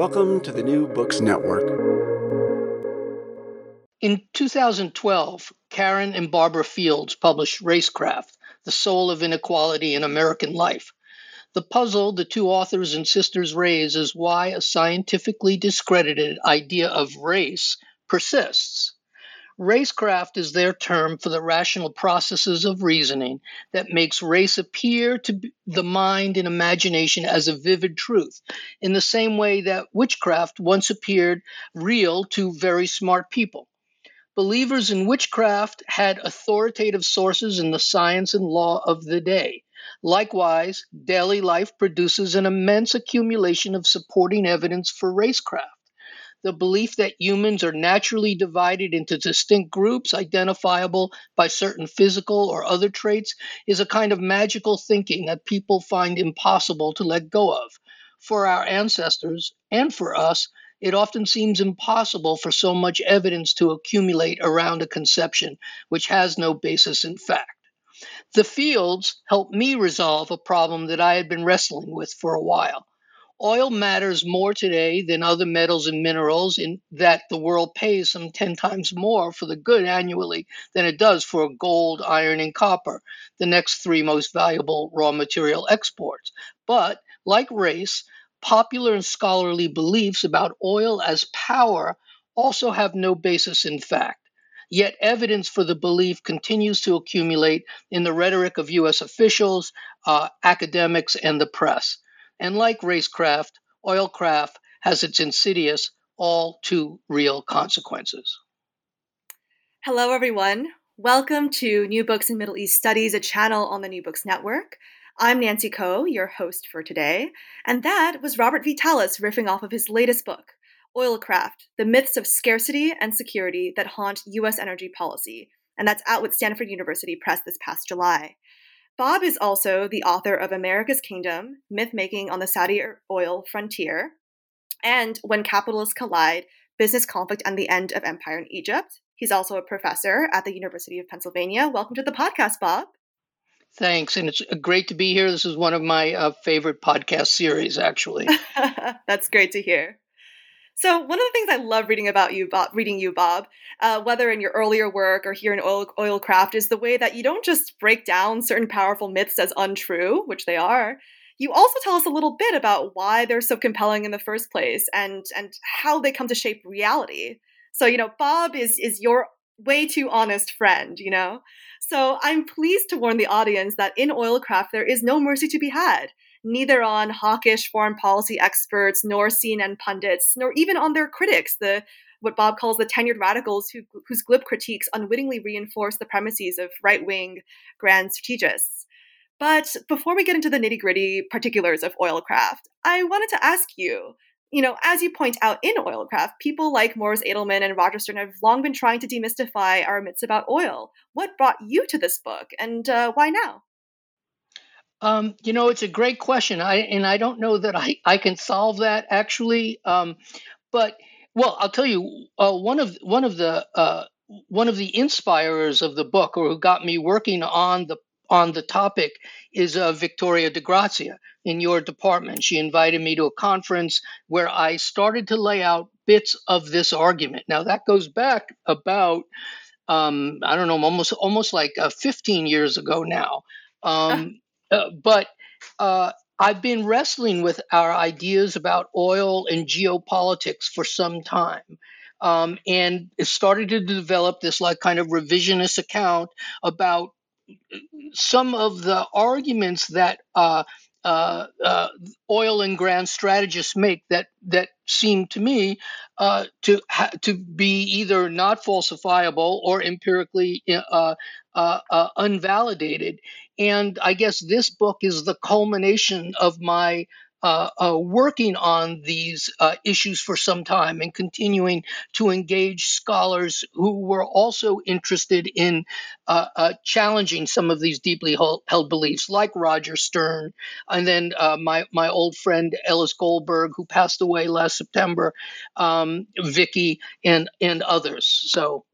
Welcome to the New Books Network. In 2012, Karen and Barbara Fields published Racecraft The Soul of Inequality in American Life. The puzzle the two authors and sisters raise is why a scientifically discredited idea of race persists. Racecraft is their term for the rational processes of reasoning that makes race appear to the mind and imagination as a vivid truth, in the same way that witchcraft once appeared real to very smart people. Believers in witchcraft had authoritative sources in the science and law of the day. Likewise, daily life produces an immense accumulation of supporting evidence for racecraft the belief that humans are naturally divided into distinct groups identifiable by certain physical or other traits is a kind of magical thinking that people find impossible to let go of. For our ancestors and for us, it often seems impossible for so much evidence to accumulate around a conception which has no basis in fact. The fields helped me resolve a problem that I had been wrestling with for a while. Oil matters more today than other metals and minerals in that the world pays some 10 times more for the good annually than it does for gold, iron, and copper, the next three most valuable raw material exports. But, like race, popular and scholarly beliefs about oil as power also have no basis in fact. Yet evidence for the belief continues to accumulate in the rhetoric of U.S. officials, uh, academics, and the press. And like racecraft, oilcraft has its insidious, all too real consequences. Hello, everyone. Welcome to New Books in Middle East Studies, a channel on the New Books Network. I'm Nancy Coe, your host for today, and that was Robert Vitalis riffing off of his latest book, Oilcraft The Myths of Scarcity and Security That Haunt U.S. Energy Policy, and that's out with Stanford University Press this past July. Bob is also the author of America's Kingdom Myth Making on the Saudi Oil Frontier and When Capitalists Collide Business Conflict and the End of Empire in Egypt. He's also a professor at the University of Pennsylvania. Welcome to the podcast, Bob. Thanks. And it's great to be here. This is one of my uh, favorite podcast series, actually. That's great to hear. So one of the things I love reading about you, Bob, reading you, Bob, uh, whether in your earlier work or here in oil, Oilcraft, is the way that you don't just break down certain powerful myths as untrue, which they are. You also tell us a little bit about why they're so compelling in the first place and and how they come to shape reality. So you know, Bob is is your way too honest friend, you know. So I'm pleased to warn the audience that in Oilcraft there is no mercy to be had neither on hawkish foreign policy experts, nor CNN pundits, nor even on their critics, the what Bob calls the tenured radicals who, whose glib critiques unwittingly reinforce the premises of right wing grand strategists. But before we get into the nitty gritty particulars of oilcraft, I wanted to ask you you know, as you point out in Oilcraft, people like Morris Adelman and Roger Stern have long been trying to demystify our myths about oil. What brought you to this book, and uh, why now? Um, you know, it's a great question. I and I don't know that I, I can solve that actually. Um, but well, I'll tell you uh, one of one of the uh, one of the inspirers of the book, or who got me working on the on the topic, is uh, Victoria de Grazia in your department. She invited me to a conference where I started to lay out bits of this argument. Now that goes back about um, I don't know, almost almost like uh, 15 years ago now. Um, uh, but uh, I've been wrestling with our ideas about oil and geopolitics for some time. Um, and it started to develop this like kind of revisionist account about some of the arguments that uh, uh, uh, oil and grand strategists make that that seem to me uh, to ha- to be either not falsifiable or empirically uh, uh, unvalidated. And I guess this book is the culmination of my uh, uh, working on these uh, issues for some time and continuing to engage scholars who were also interested in uh, uh, challenging some of these deeply held, held, beliefs, like Roger Stern, and then uh, my my old friend Ellis Goldberg, who passed away last September, um, Vicky, and and others. So.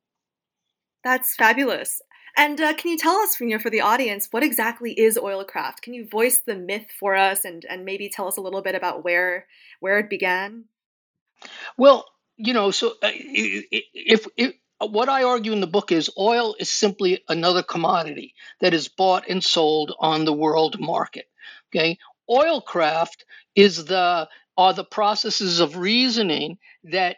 That's fabulous. And uh, can you tell us, you know, for the audience, what exactly is oilcraft? Can you voice the myth for us, and and maybe tell us a little bit about where where it began? Well, you know, so uh, if, if what I argue in the book is oil is simply another commodity that is bought and sold on the world market. Okay, oilcraft is the are the processes of reasoning that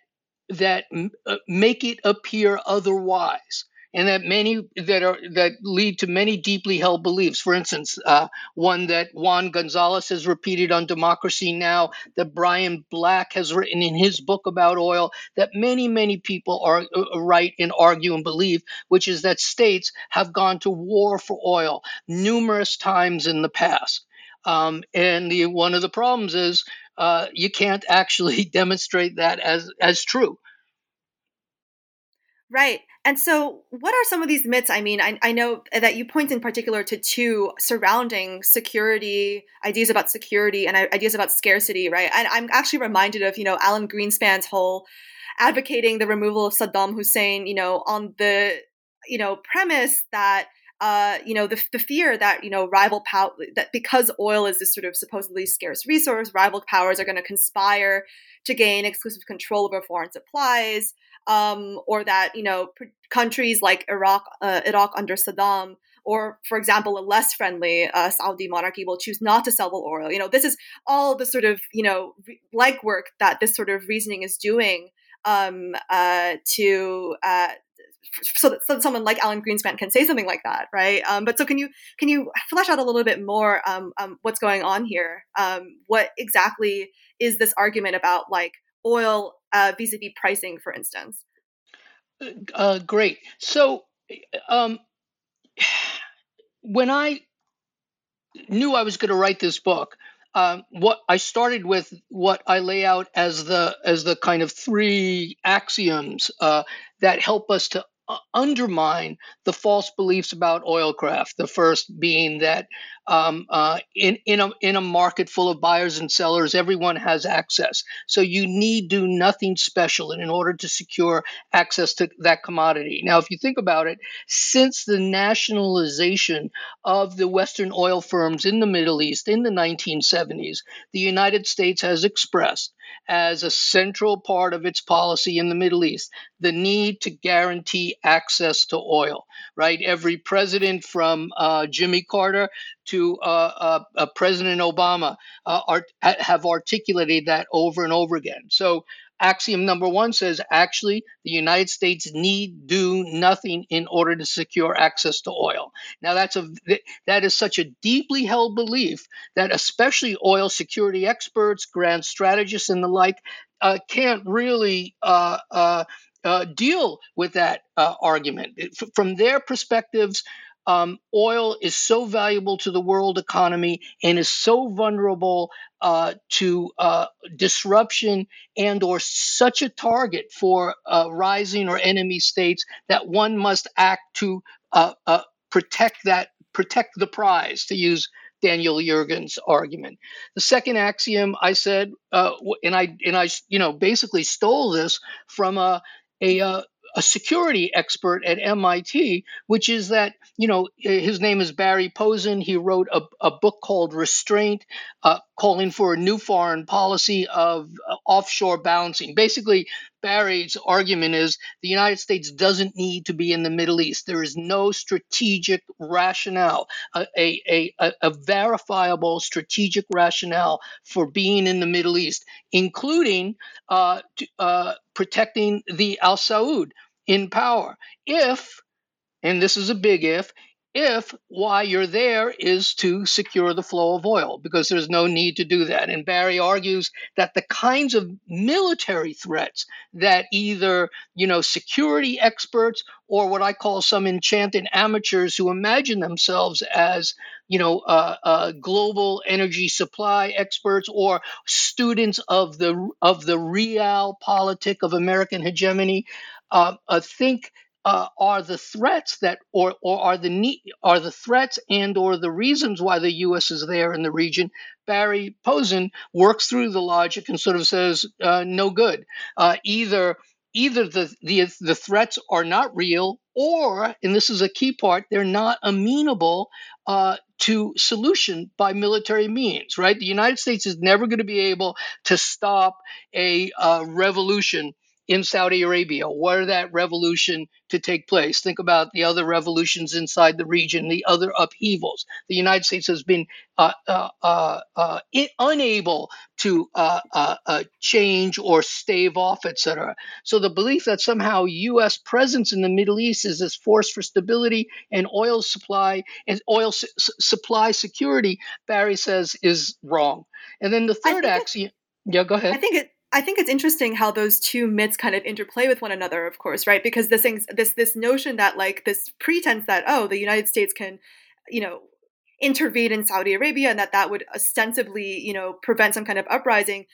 that uh, make it appear otherwise and that many that are that lead to many deeply held beliefs. For instance, uh, one that Juan Gonzalez has repeated on Democracy Now, that Brian Black has written in his book about oil, that many many people are uh, write and argue and believe, which is that states have gone to war for oil numerous times in the past. Um, and the, one of the problems is uh, you can't actually demonstrate that as as true. Right. And so, what are some of these myths? I mean, I, I, know that you point in particular to two surrounding security, ideas about security, and ideas about scarcity, right? And I'm actually reminded of, you know, Alan Greenspan's whole advocating the removal of Saddam Hussein, you know, on the, you know, premise that uh, you know, the, the fear that, you know, rival power, that because oil is this sort of supposedly scarce resource, rival powers are going to conspire to gain exclusive control over foreign supplies, um, or that, you know, countries like Iraq, uh, Iraq under Saddam, or for example, a less friendly uh, Saudi monarchy will choose not to sell the oil. You know, this is all the sort of, you know, legwork that this sort of reasoning is doing um, uh, to uh, so that, so someone like Alan Greenspan can say something like that, right? Um, but so can you can you flesh out a little bit more um, um, what's going on here? Um, what exactly is this argument about like oil uh, vis-a-vis pricing, for instance? Uh, great. So um, when I knew I was going to write this book, um, what I started with what I lay out as the as the kind of three axioms uh, that help us to undermine the false beliefs about oilcraft. The first being that um, uh, in in a in a market full of buyers and sellers, everyone has access. So you need do nothing special in order to secure access to that commodity. Now, if you think about it, since the nationalization of the Western oil firms in the Middle East in the 1970s, the United States has expressed as a central part of its policy in the Middle East the need to guarantee access to oil, right? Every president from uh, Jimmy Carter to uh, uh, uh President Obama uh, art, have articulated that over and over again. So axiom number one says actually the united states need do nothing in order to secure access to oil now that's a that is such a deeply held belief that especially oil security experts grand strategists and the like uh, can't really uh, uh, uh, deal with that uh, argument. From their perspectives, um, oil is so valuable to the world economy and is so vulnerable uh, to uh, disruption and or such a target for uh, rising or enemy states that one must act to uh, protect that protect the prize to use Daniel Yergin's argument. The second axiom I said, uh, and I and I you know basically stole this from a a, uh, a security expert at MIT, which is that, you know, his name is Barry Posen. He wrote a, a book called Restraint, uh, calling for a new foreign policy of uh, offshore balancing. Basically, Barry's argument is the United States doesn't need to be in the Middle East. There is no strategic rationale, a, a, a, a verifiable strategic rationale for being in the Middle East, including uh, uh, protecting the Al Saud in power. If, and this is a big if, if why you're there is to secure the flow of oil, because there's no need to do that. And Barry argues that the kinds of military threats that either, you know, security experts or what I call some enchanted amateurs who imagine themselves as, you know, uh, uh, global energy supply experts or students of the of the realpolitik of American hegemony, uh, uh think uh, are the threats that or or are the need, are the threats and or the reasons why the U.S. is there in the region. Barry Posen works through the logic and sort of says uh, no good. Uh, either either the, the the threats are not real or and this is a key part they're not amenable uh, to solution by military means right the united states is never going to be able to stop a uh, revolution in Saudi Arabia, were that revolution to take place. Think about the other revolutions inside the region, the other upheavals. The United States has been uh, uh, uh, uh unable to uh, uh, change or stave off, etc. So the belief that somehow U.S. presence in the Middle East is this force for stability and oil supply and oil su- supply security, Barry says, is wrong. And then the third axiom. Yeah, go ahead. I think it I think it's interesting how those two myths kind of interplay with one another, of course, right? Because this this this notion that like this pretense that oh, the United States can, you know, intervene in Saudi Arabia and that that would ostensibly, you know, prevent some kind of uprising.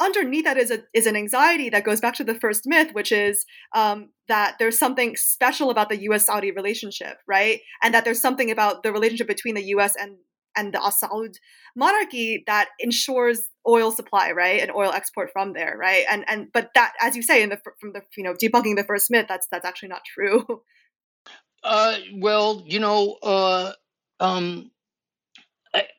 Underneath that is a is an anxiety that goes back to the first myth, which is um, that there's something special about the U.S. Saudi relationship, right? And that there's something about the relationship between the U.S. and and the Saud monarchy that ensures oil supply, right, and oil export from there, right? And and but that, as you say, in the from the you know debunking the first myth, that's that's actually not true. Uh, well, you know, uh, um,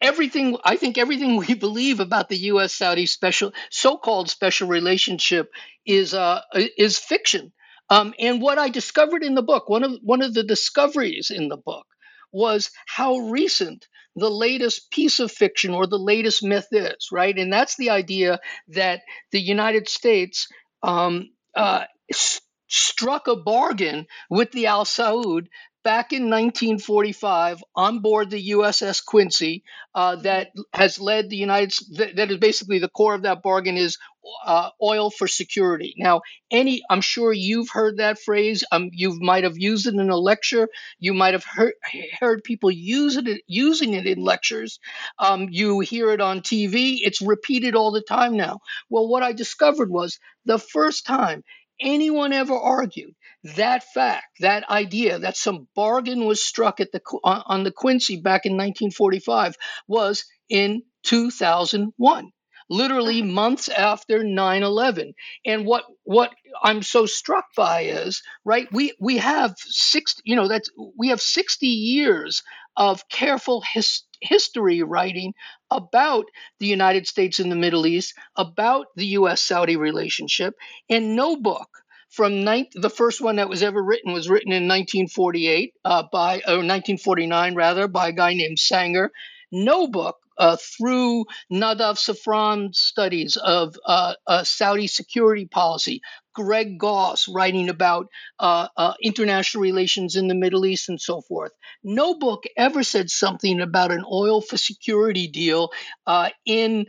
everything I think everything we believe about the U.S. Saudi special so-called special relationship is uh, is fiction. Um, and what I discovered in the book, one of one of the discoveries in the book, was how recent the latest piece of fiction or the latest myth is, right? And that's the idea that the United States um, uh, st- struck a bargain with the Al Saud back in 1945 on board the USS Quincy uh, that has led the United that, that is basically the core of that bargain is uh, oil for security. Now, any I'm sure you've heard that phrase. Um, you might have used it in a lecture. You might have heard, heard people use it using it in lectures. Um, you hear it on TV. It's repeated all the time now. Well, what I discovered was the first time anyone ever argued that fact, that idea that some bargain was struck at the on the Quincy back in 1945 was in 2001 literally months after 9/11 and what what I'm so struck by is right we we have six you know that's we have 60 years of careful his, history writing about the United States and the Middle East about the US Saudi relationship and no book from the first one that was ever written was written in 1948 uh, by or 1949 rather by a guy named Sanger. No book uh, through Nadav Safran's studies of uh, uh, Saudi security policy, Greg Gause writing about uh, uh, international relations in the Middle East and so forth. No book ever said something about an oil for security deal uh, in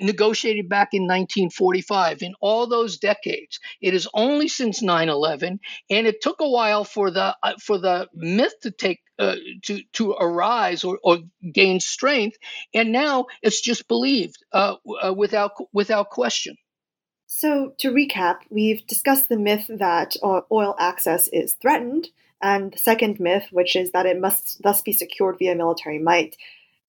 negotiated back in 1945. In all those decades, it is only since 9/11, and it took a while for the for the myth to take uh, to to arise or, or gain strength, and now it's just believed uh, uh, without without question. So to recap, we've discussed the myth that oil access is threatened, and the second myth, which is that it must thus be secured via military might.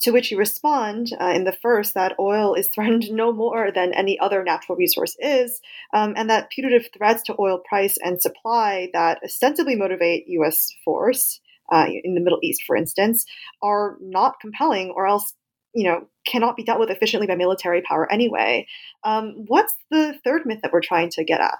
To which you respond uh, in the first that oil is threatened no more than any other natural resource is, um, and that putative threats to oil price and supply that ostensibly motivate U.S. force uh, in the Middle East, for instance, are not compelling, or else you know cannot be dealt with efficiently by military power anyway. Um, what's the third myth that we're trying to get at?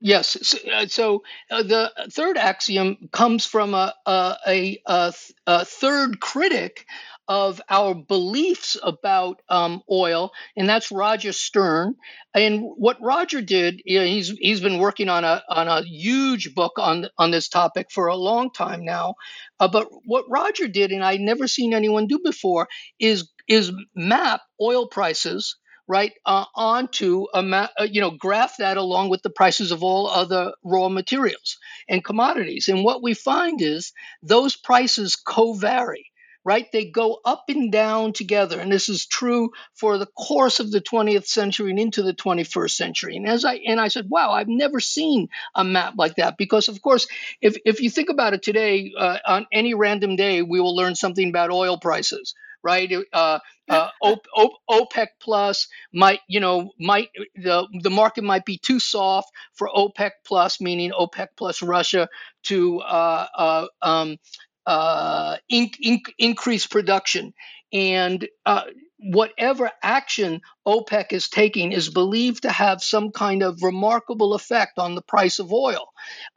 Yes. So, uh, so uh, the third axiom comes from a, a, a, a, a third critic of our beliefs about um, oil, and that's Roger Stern. And what Roger did, you know, he's he's been working on a on a huge book on on this topic for a long time now. Uh, but what Roger did, and I'd never seen anyone do before, is is map oil prices right uh, onto a ma- uh, you know graph that along with the prices of all other raw materials and commodities. And what we find is those prices co-vary right? They go up and down together. And this is true for the course of the 20th century and into the 21st century. And as i and i said wow i've never seen a map like that. Because of course if if you think about it today uh, on any random day we will learn something about oil prices right? Uh, uh, OPEC plus might, you know, might the the market might be too soft for OPEC plus, meaning OPEC plus Russia to uh, uh, um, uh, in, in, increase production, and uh, whatever action OPEC is taking is believed to have some kind of remarkable effect on the price of oil.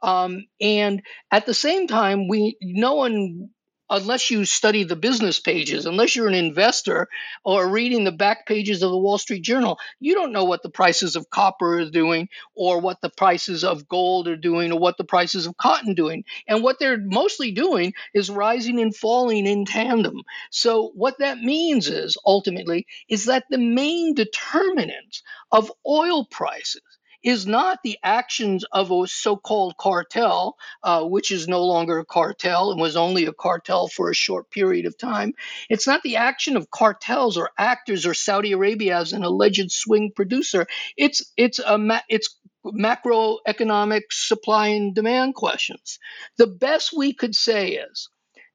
Um, and at the same time, we no one unless you study the business pages, unless you're an investor or reading the back pages of the Wall Street Journal, you don't know what the prices of copper are doing or what the prices of gold are doing or what the prices of cotton doing. And what they're mostly doing is rising and falling in tandem. So what that means is ultimately is that the main determinant of oil prices is not the actions of a so called cartel, uh, which is no longer a cartel and was only a cartel for a short period of time. It's not the action of cartels or actors or Saudi Arabia as an alleged swing producer. It's, it's, a ma- it's macroeconomic supply and demand questions. The best we could say is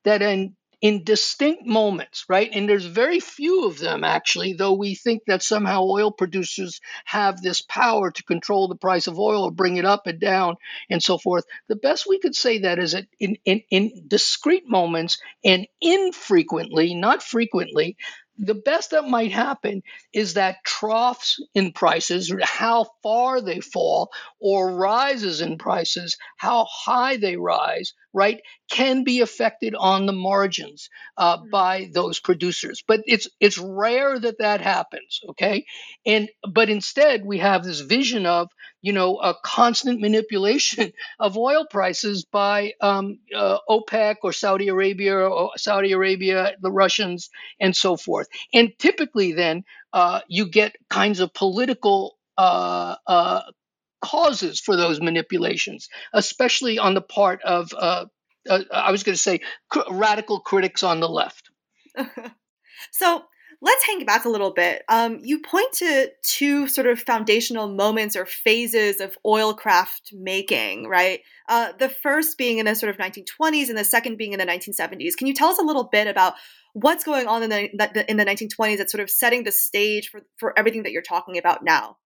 that in in distinct moments, right? And there's very few of them actually, though we think that somehow oil producers have this power to control the price of oil or bring it up and down and so forth. The best we could say that is that in, in, in discrete moments and infrequently, not frequently, the best that might happen is that troughs in prices, how far they fall, or rises in prices, how high they rise, right, can be affected on the margins uh, mm-hmm. by those producers. But it's it's rare that that happens, okay? And but instead we have this vision of you know a constant manipulation of oil prices by um, uh, OPEC or Saudi Arabia or Saudi Arabia, the Russians, and so forth. And typically, then uh, you get kinds of political uh, uh, causes for those manipulations, especially on the part of, uh, uh, I was going to say, cr- radical critics on the left. so let's hang back a little bit. Um, you point to two sort of foundational moments or phases of oilcraft making, right? Uh, the first being in the sort of 1920s and the second being in the 1970s. Can you tell us a little bit about what's going on in the in the 1920s that's sort of setting the stage for for everything that you're talking about now?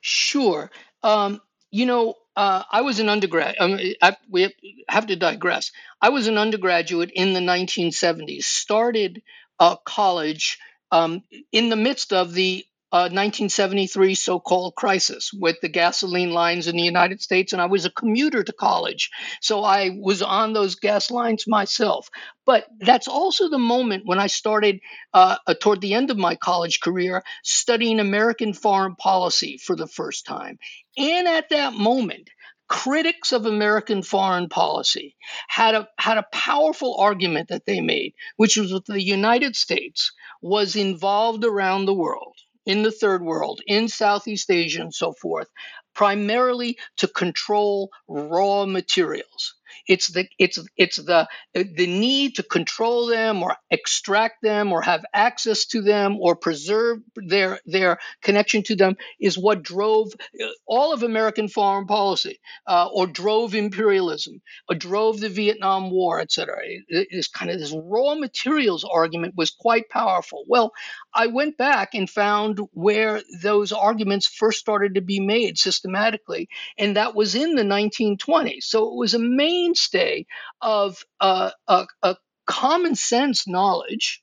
Sure. Um, you know, uh, I was an undergrad. Um, I, we have to digress. I was an undergraduate in the 1970s. Started uh, college um, in the midst of the 1973 uh, so called crisis with the gasoline lines in the United States. And I was a commuter to college. So I was on those gas lines myself. But that's also the moment when I started, uh, uh, toward the end of my college career, studying American foreign policy for the first time. And at that moment, critics of American foreign policy had a had a powerful argument that they made, which was that the United States was involved around the world in the third world, in Southeast Asia and so forth, primarily to control raw materials. It's the it's it's the the need to control them or extract them or have access to them or preserve their their connection to them is what drove uh, all of American foreign policy uh, or drove imperialism or drove the Vietnam War, etc. This kind of this raw materials argument was quite powerful. Well, I went back and found where those arguments first started to be made systematically, and that was in the 1920s. So it was a mainstay of uh, a, a common sense knowledge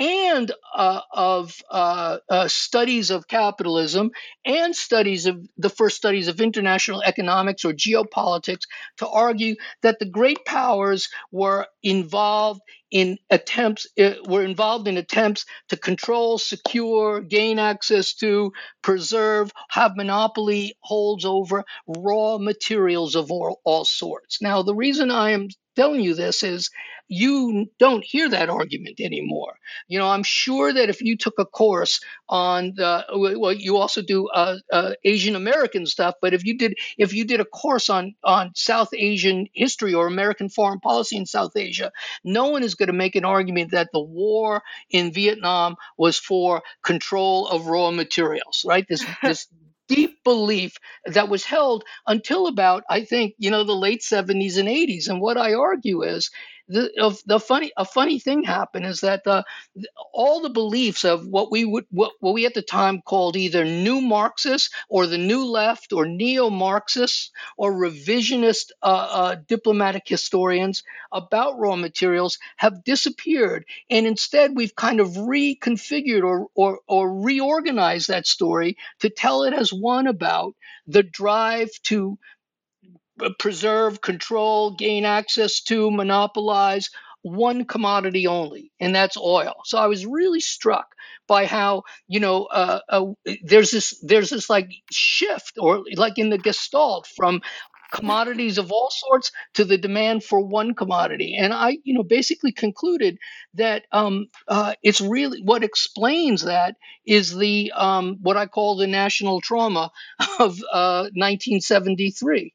and uh, of uh, uh, studies of capitalism and studies of the first studies of international economics or geopolitics to argue that the great powers were involved in attempts uh, were involved in attempts to control, secure, gain access to, preserve, have monopoly holds over raw materials of all, all sorts. Now, the reason I am telling you this is you don't hear that argument anymore. You know, I'm sure that if you took a course on the well, you also do uh, uh, Asian American stuff, but if you did if you did a course on on South Asian history or American foreign policy in South Asia, no one is going to make an argument that the war in Vietnam was for control of raw materials, right? This this deep belief that was held until about, I think, you know, the late 70s and 80s. And what I argue is the, the funny a funny thing happened is that the, all the beliefs of what we would what, what we at the time called either new Marxists or the new left or neo Marxists or revisionist uh, uh, diplomatic historians about raw materials have disappeared, and instead we've kind of reconfigured or or, or reorganized that story to tell it as one about the drive to preserve, control, gain access to, monopolize one commodity only, and that's oil. So I was really struck by how you know uh, uh, there's this there's this like shift or like in the Gestalt from commodities of all sorts to the demand for one commodity. And I, you know, basically concluded that um, uh, it's really what explains that is the um, what I call the national trauma of uh, 1973.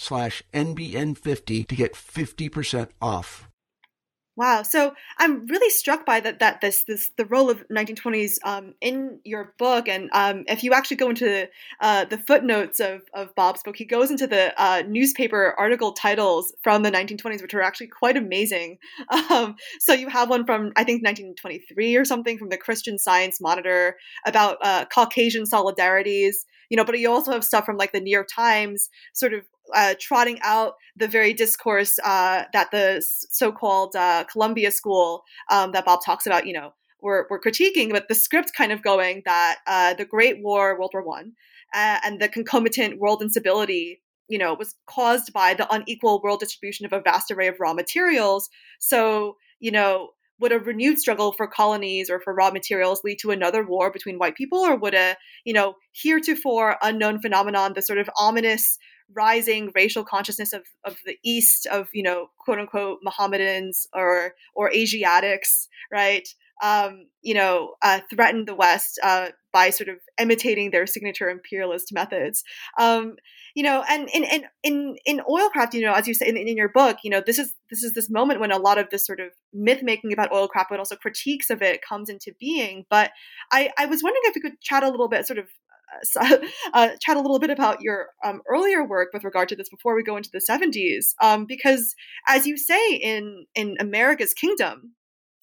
slash NBN50 to get 50% off. Wow. So I'm really struck by that that this this the role of 1920s um, in your book, and um, if you actually go into uh, the footnotes of, of Bob's book, he goes into the uh, newspaper article titles from the 1920s, which are actually quite amazing. Um, so you have one from I think 1923 or something from the Christian Science Monitor about uh, Caucasian solidarities, you know. But you also have stuff from like the New York Times, sort of uh, trotting out the very discourse uh, that the so-called uh, Columbia School um, that Bob talks about, you know, we're, we're critiquing, but the script kind of going that uh, the Great War, World War One, uh, and the concomitant world instability, you know, was caused by the unequal world distribution of a vast array of raw materials. So, you know, would a renewed struggle for colonies or for raw materials lead to another war between white people, or would a, you know, heretofore unknown phenomenon, the sort of ominous rising racial consciousness of, of the East, of you know, quote unquote Mohammedans or or Asiatics, right? Um, you know, uh, threaten the West uh, by sort of imitating their signature imperialist methods. Um, you know, and in in in in oilcraft, you know, as you say in, in, your book, you know, this is this is this moment when a lot of this sort of myth making about oilcraft, but also critiques of it, comes into being. But I I was wondering if we could chat a little bit, sort of uh, chat a little bit about your um, earlier work with regard to this before we go into the 70s, um, because as you say in in America's Kingdom,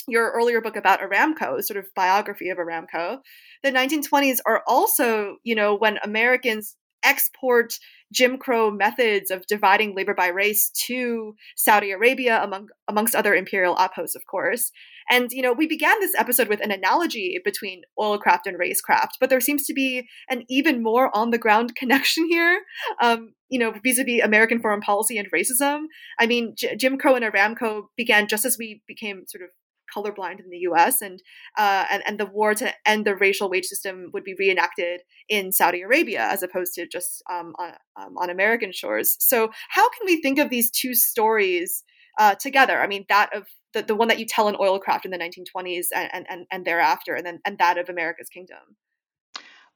your earlier book about Aramco, sort of biography of Aramco, the 1920s are also, you know, when Americans export Jim Crow methods of dividing labor by race to Saudi Arabia, among amongst other imperial outposts, of course. And you know, we began this episode with an analogy between oilcraft and racecraft, but there seems to be an even more on the ground connection here. Um, you know, vis-a-vis American foreign policy and racism. I mean, J- Jim Crow and Aramco began just as we became sort of colorblind in the U.S. and uh, and and the war to end the racial wage system would be reenacted in Saudi Arabia as opposed to just um, on, um, on American shores. So how can we think of these two stories uh, together? I mean, that of the, the one that you tell in Oilcraft in the 1920s and, and, and thereafter, and then and that of America's Kingdom.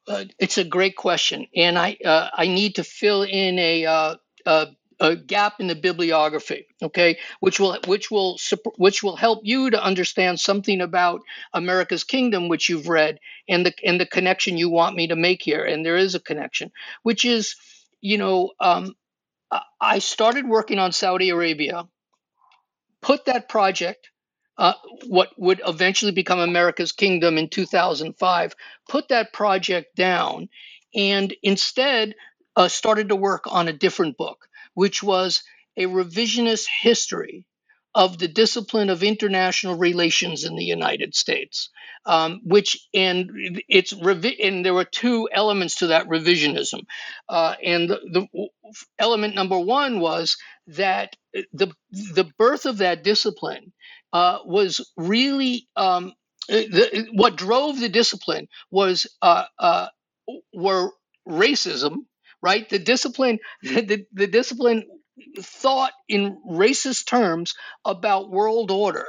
Uh, it's a great question, and I uh, I need to fill in a uh, a gap in the bibliography okay which will which will which will help you to understand something about america's kingdom which you've read and the and the connection you want me to make here. And there is a connection which is you know um, i started working on saudi arabia put that project uh, what would eventually become america's kingdom in 2005 put that project down and instead uh, started to work on a different book which was a revisionist history of the discipline of international relations in the United States, um, which and it's revi- and there were two elements to that revisionism, uh, and the, the, element number one was that the the birth of that discipline uh, was really um, the, what drove the discipline was uh, uh were racism right? The discipline, the, the discipline thought in racist terms about world order.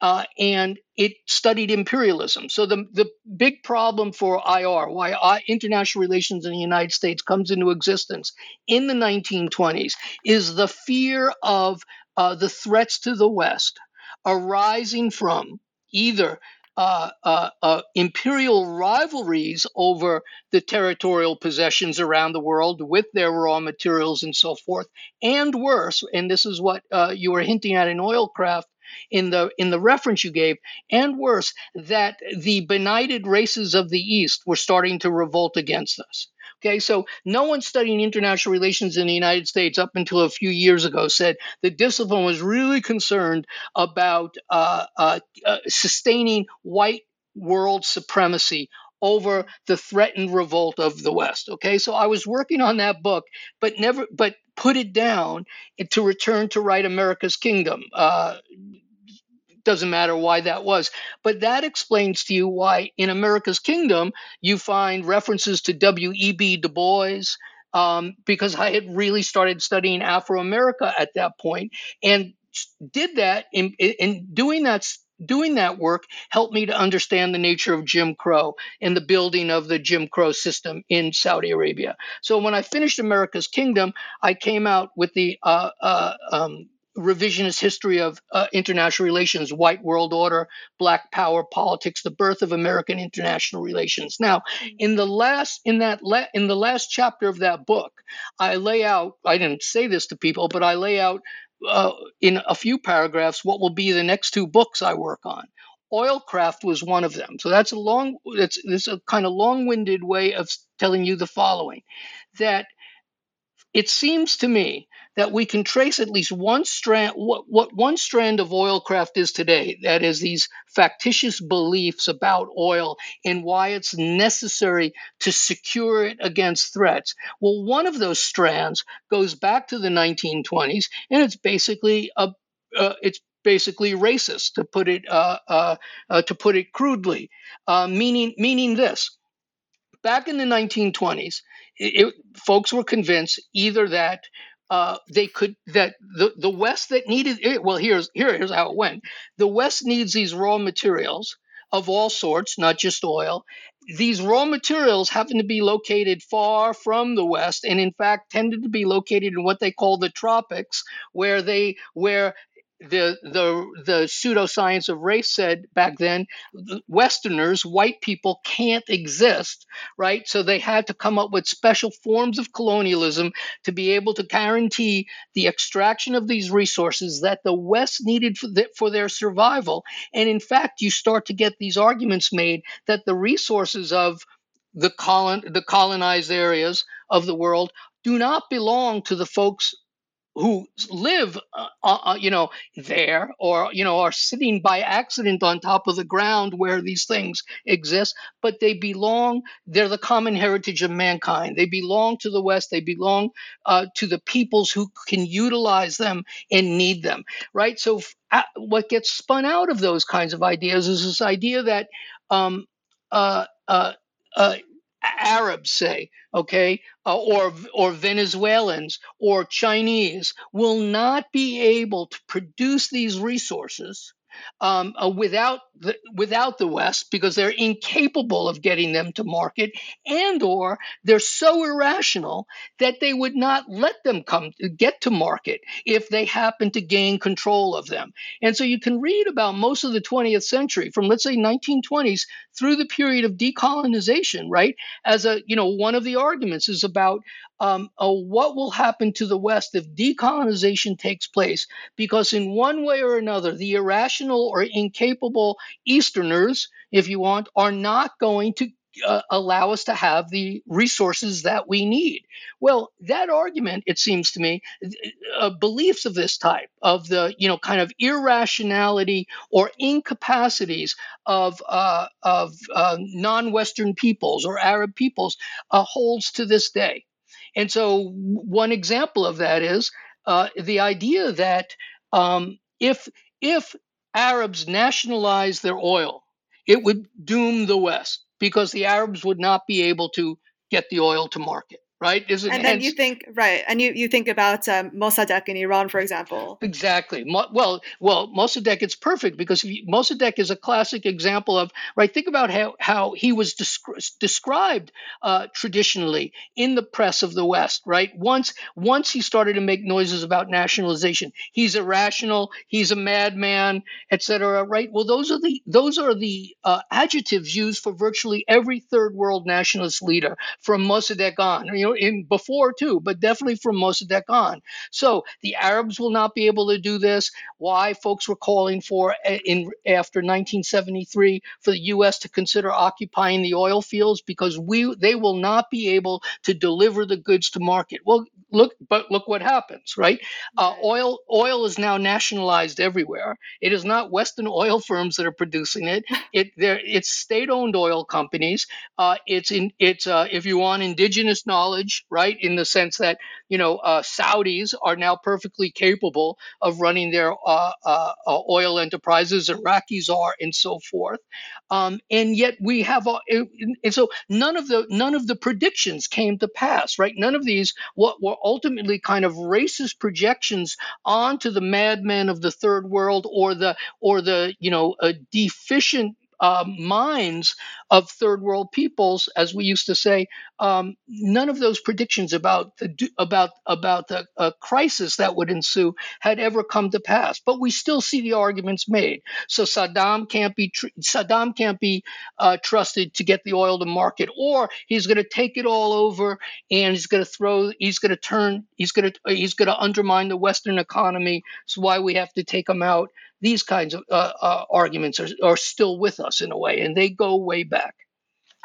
Uh, and it studied imperialism. So the the big problem for IR, why I, international relations in the United States comes into existence in the 1920s, is the fear of uh, the threats to the West arising from either uh, uh, uh, imperial rivalries over the territorial possessions around the world with their raw materials and so forth, and worse, and this is what uh, you were hinting at in oilcraft in the in the reference you gave, and worse, that the benighted races of the East were starting to revolt against us. Okay, so no one studying international relations in the United States up until a few years ago said the discipline was really concerned about uh, uh, uh, sustaining white world supremacy over the threatened revolt of the West. Okay, so I was working on that book, but never, but put it down to return to write America's Kingdom. Uh, doesn't matter why that was. But that explains to you why in America's Kingdom you find references to W.E.B. Du Bois. Um, because I had really started studying Afro America at that point, and did that in, in doing that doing that work helped me to understand the nature of Jim Crow and the building of the Jim Crow system in Saudi Arabia. So when I finished America's Kingdom, I came out with the uh, uh, um, revisionist history of uh, international relations, white world order, black power politics, the birth of American international relations. Now, in the last in that la- in the last chapter of that book, I lay out. I didn't say this to people, but I lay out uh, in a few paragraphs what will be the next two books I work on. Oilcraft was one of them. So that's a long. That's this a kind of long-winded way of telling you the following: that it seems to me that we can trace at least one strand what, what one strand of oilcraft is today. That is these factitious beliefs about oil and why it's necessary to secure it against threats. Well one of those strands goes back to the 1920s and it's basically a uh, it's basically racist to put it uh, uh, uh to put it crudely. Uh, meaning meaning this. Back in the 1920s it, folks were convinced either that uh, they could that the, the West that needed it, well here's here, here's how it went. The West needs these raw materials of all sorts, not just oil. These raw materials happen to be located far from the West, and in fact tended to be located in what they call the tropics, where they where the the the pseudoscience of race said back then westerners white people can't exist right? So they had to come up with special forms of colonialism to be able to guarantee the extraction of these resources that the west needed for, the, for their survival. And in fact you start to get these arguments made that the resources of the colon the colonized areas of the world do not belong to the folks who live, uh, uh, uh, you know, there or you know are sitting by accident on top of the ground where these things exist, but they belong. They're the common heritage of mankind. They belong to the West. They belong uh, to the peoples who can utilize them and need them. Right. So, uh, what gets spun out of those kinds of ideas is this idea that um, uh, Arabs say, okay, uh, or or Venezuelans or Chinese will not be able to produce these resources um, uh, without the, without the West because they're incapable of getting them to market, and or they're so irrational that they would not let them come get to market if they happen to gain control of them. And so you can read about most of the 20th century, from let's say 1920s through the period of decolonization, right? As a you know one of the arguments is about um, uh, what will happen to the West if decolonization takes place? Because in one way or another, the irrational or incapable Easterners, if you want, are not going to uh, allow us to have the resources that we need. Well, that argument, it seems to me, uh, beliefs of this type, of the you know kind of irrationality or incapacities of uh, of uh, non-Western peoples or Arab peoples, uh, holds to this day. And so, one example of that is uh, the idea that um, if if Arabs nationalize their oil, it would doom the West because the Arabs would not be able to get the oil to market right? Is it, and then hence, you think right, and you, you think about um, Mossadegh in Iran, for example. Exactly. Mo- well, well, Mossadegh it's perfect because you, Mossadegh is a classic example of right. Think about how how he was descri- described uh, traditionally in the press of the West. Right. Once once he started to make noises about nationalization, he's irrational. He's a madman, etc. Right. Well, those are the those are the uh, adjectives used for virtually every third world nationalist leader from Mossadegh on. You know, in before too, but definitely from Mossadegh on. So the Arabs will not be able to do this. Why folks were calling for in after 1973 for the U.S. to consider occupying the oil fields because we they will not be able to deliver the goods to market. Well, look, but look what happens, right? Uh, oil oil is now nationalized everywhere. It is not Western oil firms that are producing it. It there it's state-owned oil companies. Uh, it's in it's uh, if you want indigenous knowledge, right? In the sense that you know uh, Saudis are now perfectly capable of running their uh, uh, oil enterprises. Iraqis are, and so forth. Um, and yet we have, and so none of the none of the predictions came to pass, right? None of these what were ultimately kind of racist projections onto the madmen of the third world or the or the you know deficient uh, minds of third world peoples, as we used to say, um, none of those predictions about the about about the uh, crisis that would ensue had ever come to pass. But we still see the arguments made. So Saddam can't be tr- Saddam can't be uh, trusted to get the oil to market, or he's going to take it all over and he's going to throw he's going to turn he's going to he's going to undermine the Western economy. So why we have to take him out these kinds of uh, uh, arguments are, are still with us in a way, and they go way back.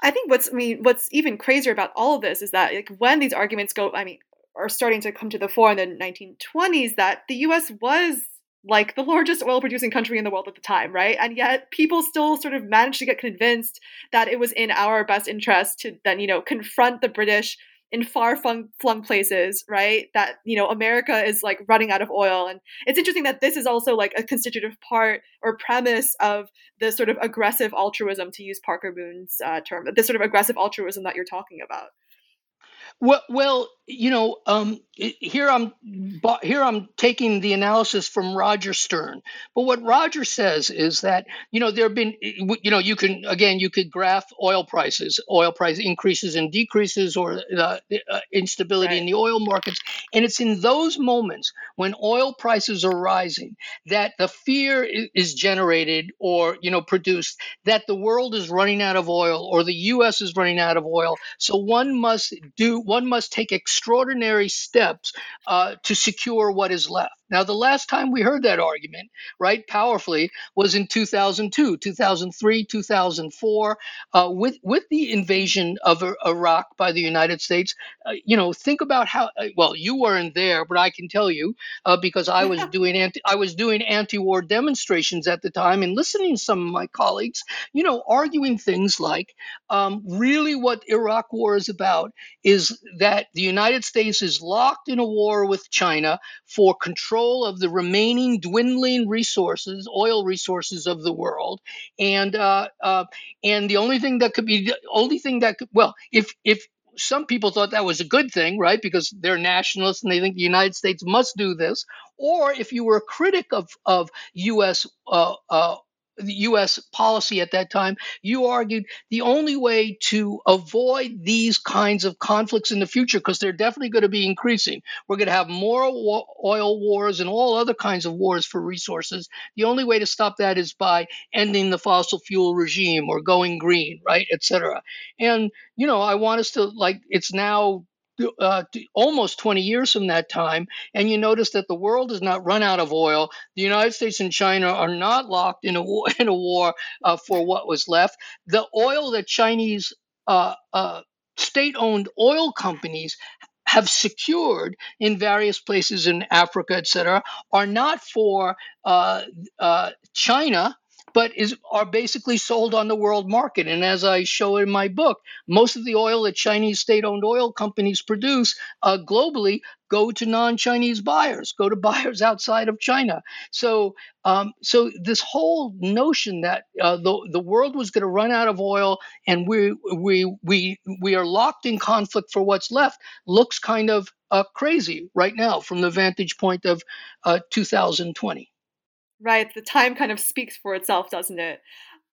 I think what's I mean what's even crazier about all of this is that like when these arguments go, I mean, are starting to come to the fore in the 1920s, that the U.S. was like the largest oil producing country in the world at the time, right? And yet people still sort of managed to get convinced that it was in our best interest to then, you know, confront the British in far flung, places, right? That, you know, America is like running out of oil. And it's interesting that this is also like a constitutive part or premise of the sort of aggressive altruism, to use Parker Moon's uh, term, this sort of aggressive altruism that you're talking about. Well, well, you know, um, here I'm here I'm taking the analysis from Roger Stern. But what Roger says is that you know there have been you know you can again you could graph oil prices, oil price increases and decreases, or uh, uh, instability right. in the oil markets, and it's in those moments when oil prices are rising that the fear is generated or you know produced that the world is running out of oil or the U.S. is running out of oil. So one must do one must take extraordinary steps uh, to secure what is left. Now, the last time we heard that argument, right, powerfully, was in 2002, 2003, 2004, uh, with with the invasion of Iraq by the United States. Uh, you know, think about how. Uh, well, you weren't there, but I can tell you uh, because I was doing anti I was doing anti-war demonstrations at the time and listening to some of my colleagues, you know, arguing things like, um, really, what Iraq War is about is that the United States is locked in a war with China for control of the remaining dwindling resources, oil resources of the world, and uh, uh, and the only thing that could be the only thing that could well, if if some people thought that was a good thing, right? Because they're nationalists and they think the United States must do this. Or if you were a critic of of U.S. Uh, uh, U.S. policy at that time, you argued the only way to avoid these kinds of conflicts in the future, because they're definitely going to be increasing, we're going to have more oil wars and all other kinds of wars for resources. The only way to stop that is by ending the fossil fuel regime or going green, right, et cetera. And you know, I want us to like it's now uh, almost 20 years from that time, and you notice that the world has not run out of oil. The United States and China are not locked in a war, in a war uh, for what was left. The oil that Chinese uh, uh state-owned oil companies have secured in various places in Africa, et cetera, are not for uh, uh, China but is are basically sold on the world market. And as I show in my book, most of the oil that Chinese state-owned oil companies produce uh, globally go to non-Chinese buyers, go to buyers outside of China. So, um, so this whole notion that uh, the the world was going to run out of oil and we we we we are locked in conflict for what's left looks kind of uh, crazy right now from the vantage point of uh, 2020. Right, the time kind of speaks for itself, doesn't it?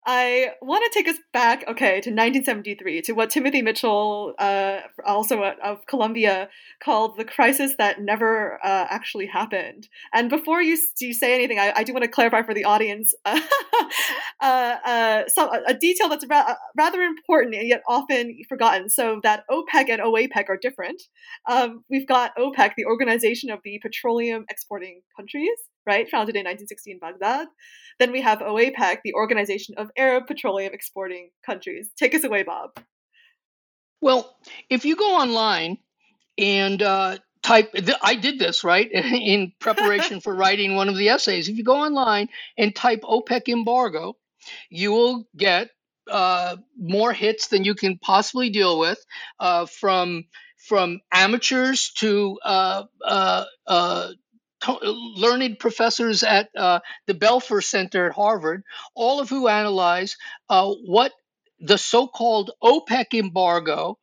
I want to take us back, okay, to 1973, to what Timothy Mitchell, uh, also of Columbia, called the crisis that never uh, actually happened. And before you, you say anything, I, I do want to clarify for the audience uh, uh, a detail that's ra- rather important and yet often forgotten. So that OPEC and OAPEC are different. Um, we've got OPEC, the Organization of the Petroleum Exporting Countries, right, founded in 1960 in Baghdad. Then we have OAPEC, the Organization of Arab Petroleum Exporting Countries. Take us away, Bob. Well, if you go online and uh, type, I did this, right, in preparation for writing one of the essays. If you go online and type OPEC embargo, you will get uh, more hits than you can possibly deal with uh, from from amateurs to uh, uh, uh learned professors at uh, the Belfer Center at Harvard, all of who analyze uh, what the so called OPEC embargo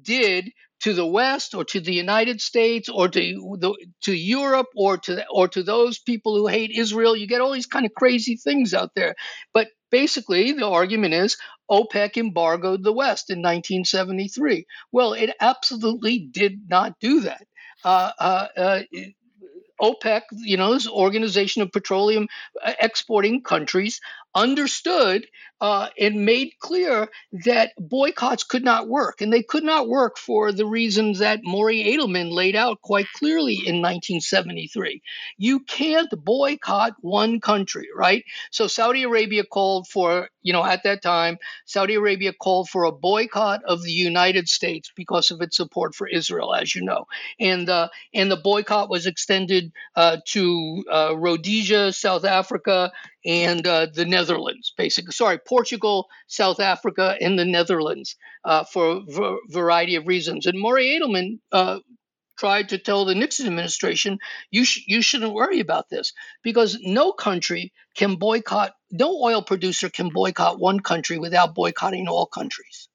did to the West or to the United States or to the, to Europe or to or to those people who hate Israel. You get all these kind of crazy things out there. But basically, the argument is OPEC embargoed the West in 1973. Well, it absolutely did not do that. Uh, uh, uh, OPEC, you know, this organization of petroleum uh, exporting countries, understood uh, and made clear that boycotts could not work. And they could not work for the reasons that Maury Adelman laid out quite clearly in 1973. You can't boycott one country, right? So Saudi Arabia called for, you know, at that time, Saudi Arabia called for a boycott of the United States because of its support for Israel, as you know. And, uh, and the boycott was extended uh, to uh, Rhodesia, South Africa, and uh, the Netherlands, basically. Sorry, Portugal, South Africa, and the Netherlands uh, for a variety of reasons. And Maury Adelman uh, tried to tell the Nixon administration, you, sh- you shouldn't worry about this because no country can boycott, no oil producer can boycott one country without boycotting all countries.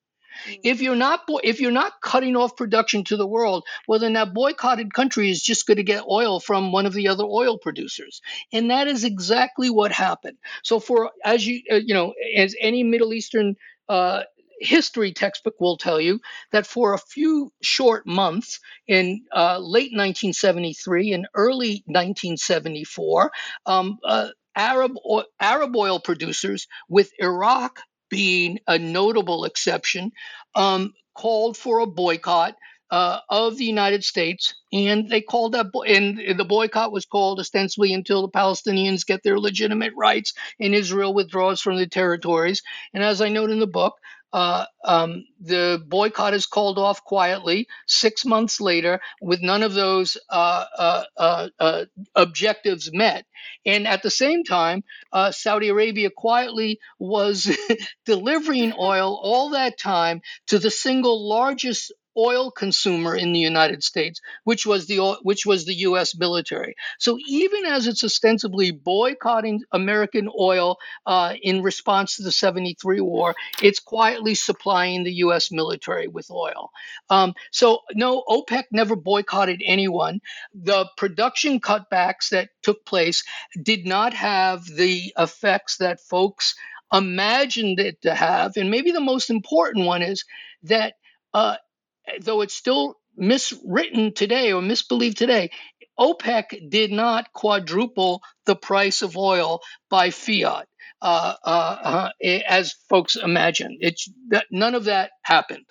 Mm. If you're not if you're not cutting off production to the world, well then that boycotted country is just going to get oil from one of the other oil producers, and that is exactly what happened. So for as you uh, you know as any Middle Eastern uh, history textbook will tell you that for a few short months in uh, late 1973 and early 1974, um, uh, Arab Arab oil producers, with Iraq being a notable exception, um, called for a boycott uh, of the United States, and they called that, bo- and the boycott was called ostensibly until the Palestinians get their legitimate rights and Israel withdraws from the territories. And as I note in the book, uh, um, the boycott is called off quietly six months later with none of those uh, uh, uh, uh objectives met. And at the same time, uh, Saudi Arabia quietly was delivering oil all that time to the single largest oil consumer in the United States, which was the which was the U.S. military. So even as it's ostensibly boycotting American oil uh, in response to the '73 war, it's quietly supplying the U.S. military with oil. Um, so no, OPEC never boycotted anyone. The production cutbacks that took place did not have the effects that folks imagined it to have. And maybe the most important one is that uh, though it's still miswritten today or misbelieved today, OPEC did not quadruple the price of oil by fiat, uh, uh, uh, as folks imagine. It's that none of that happened.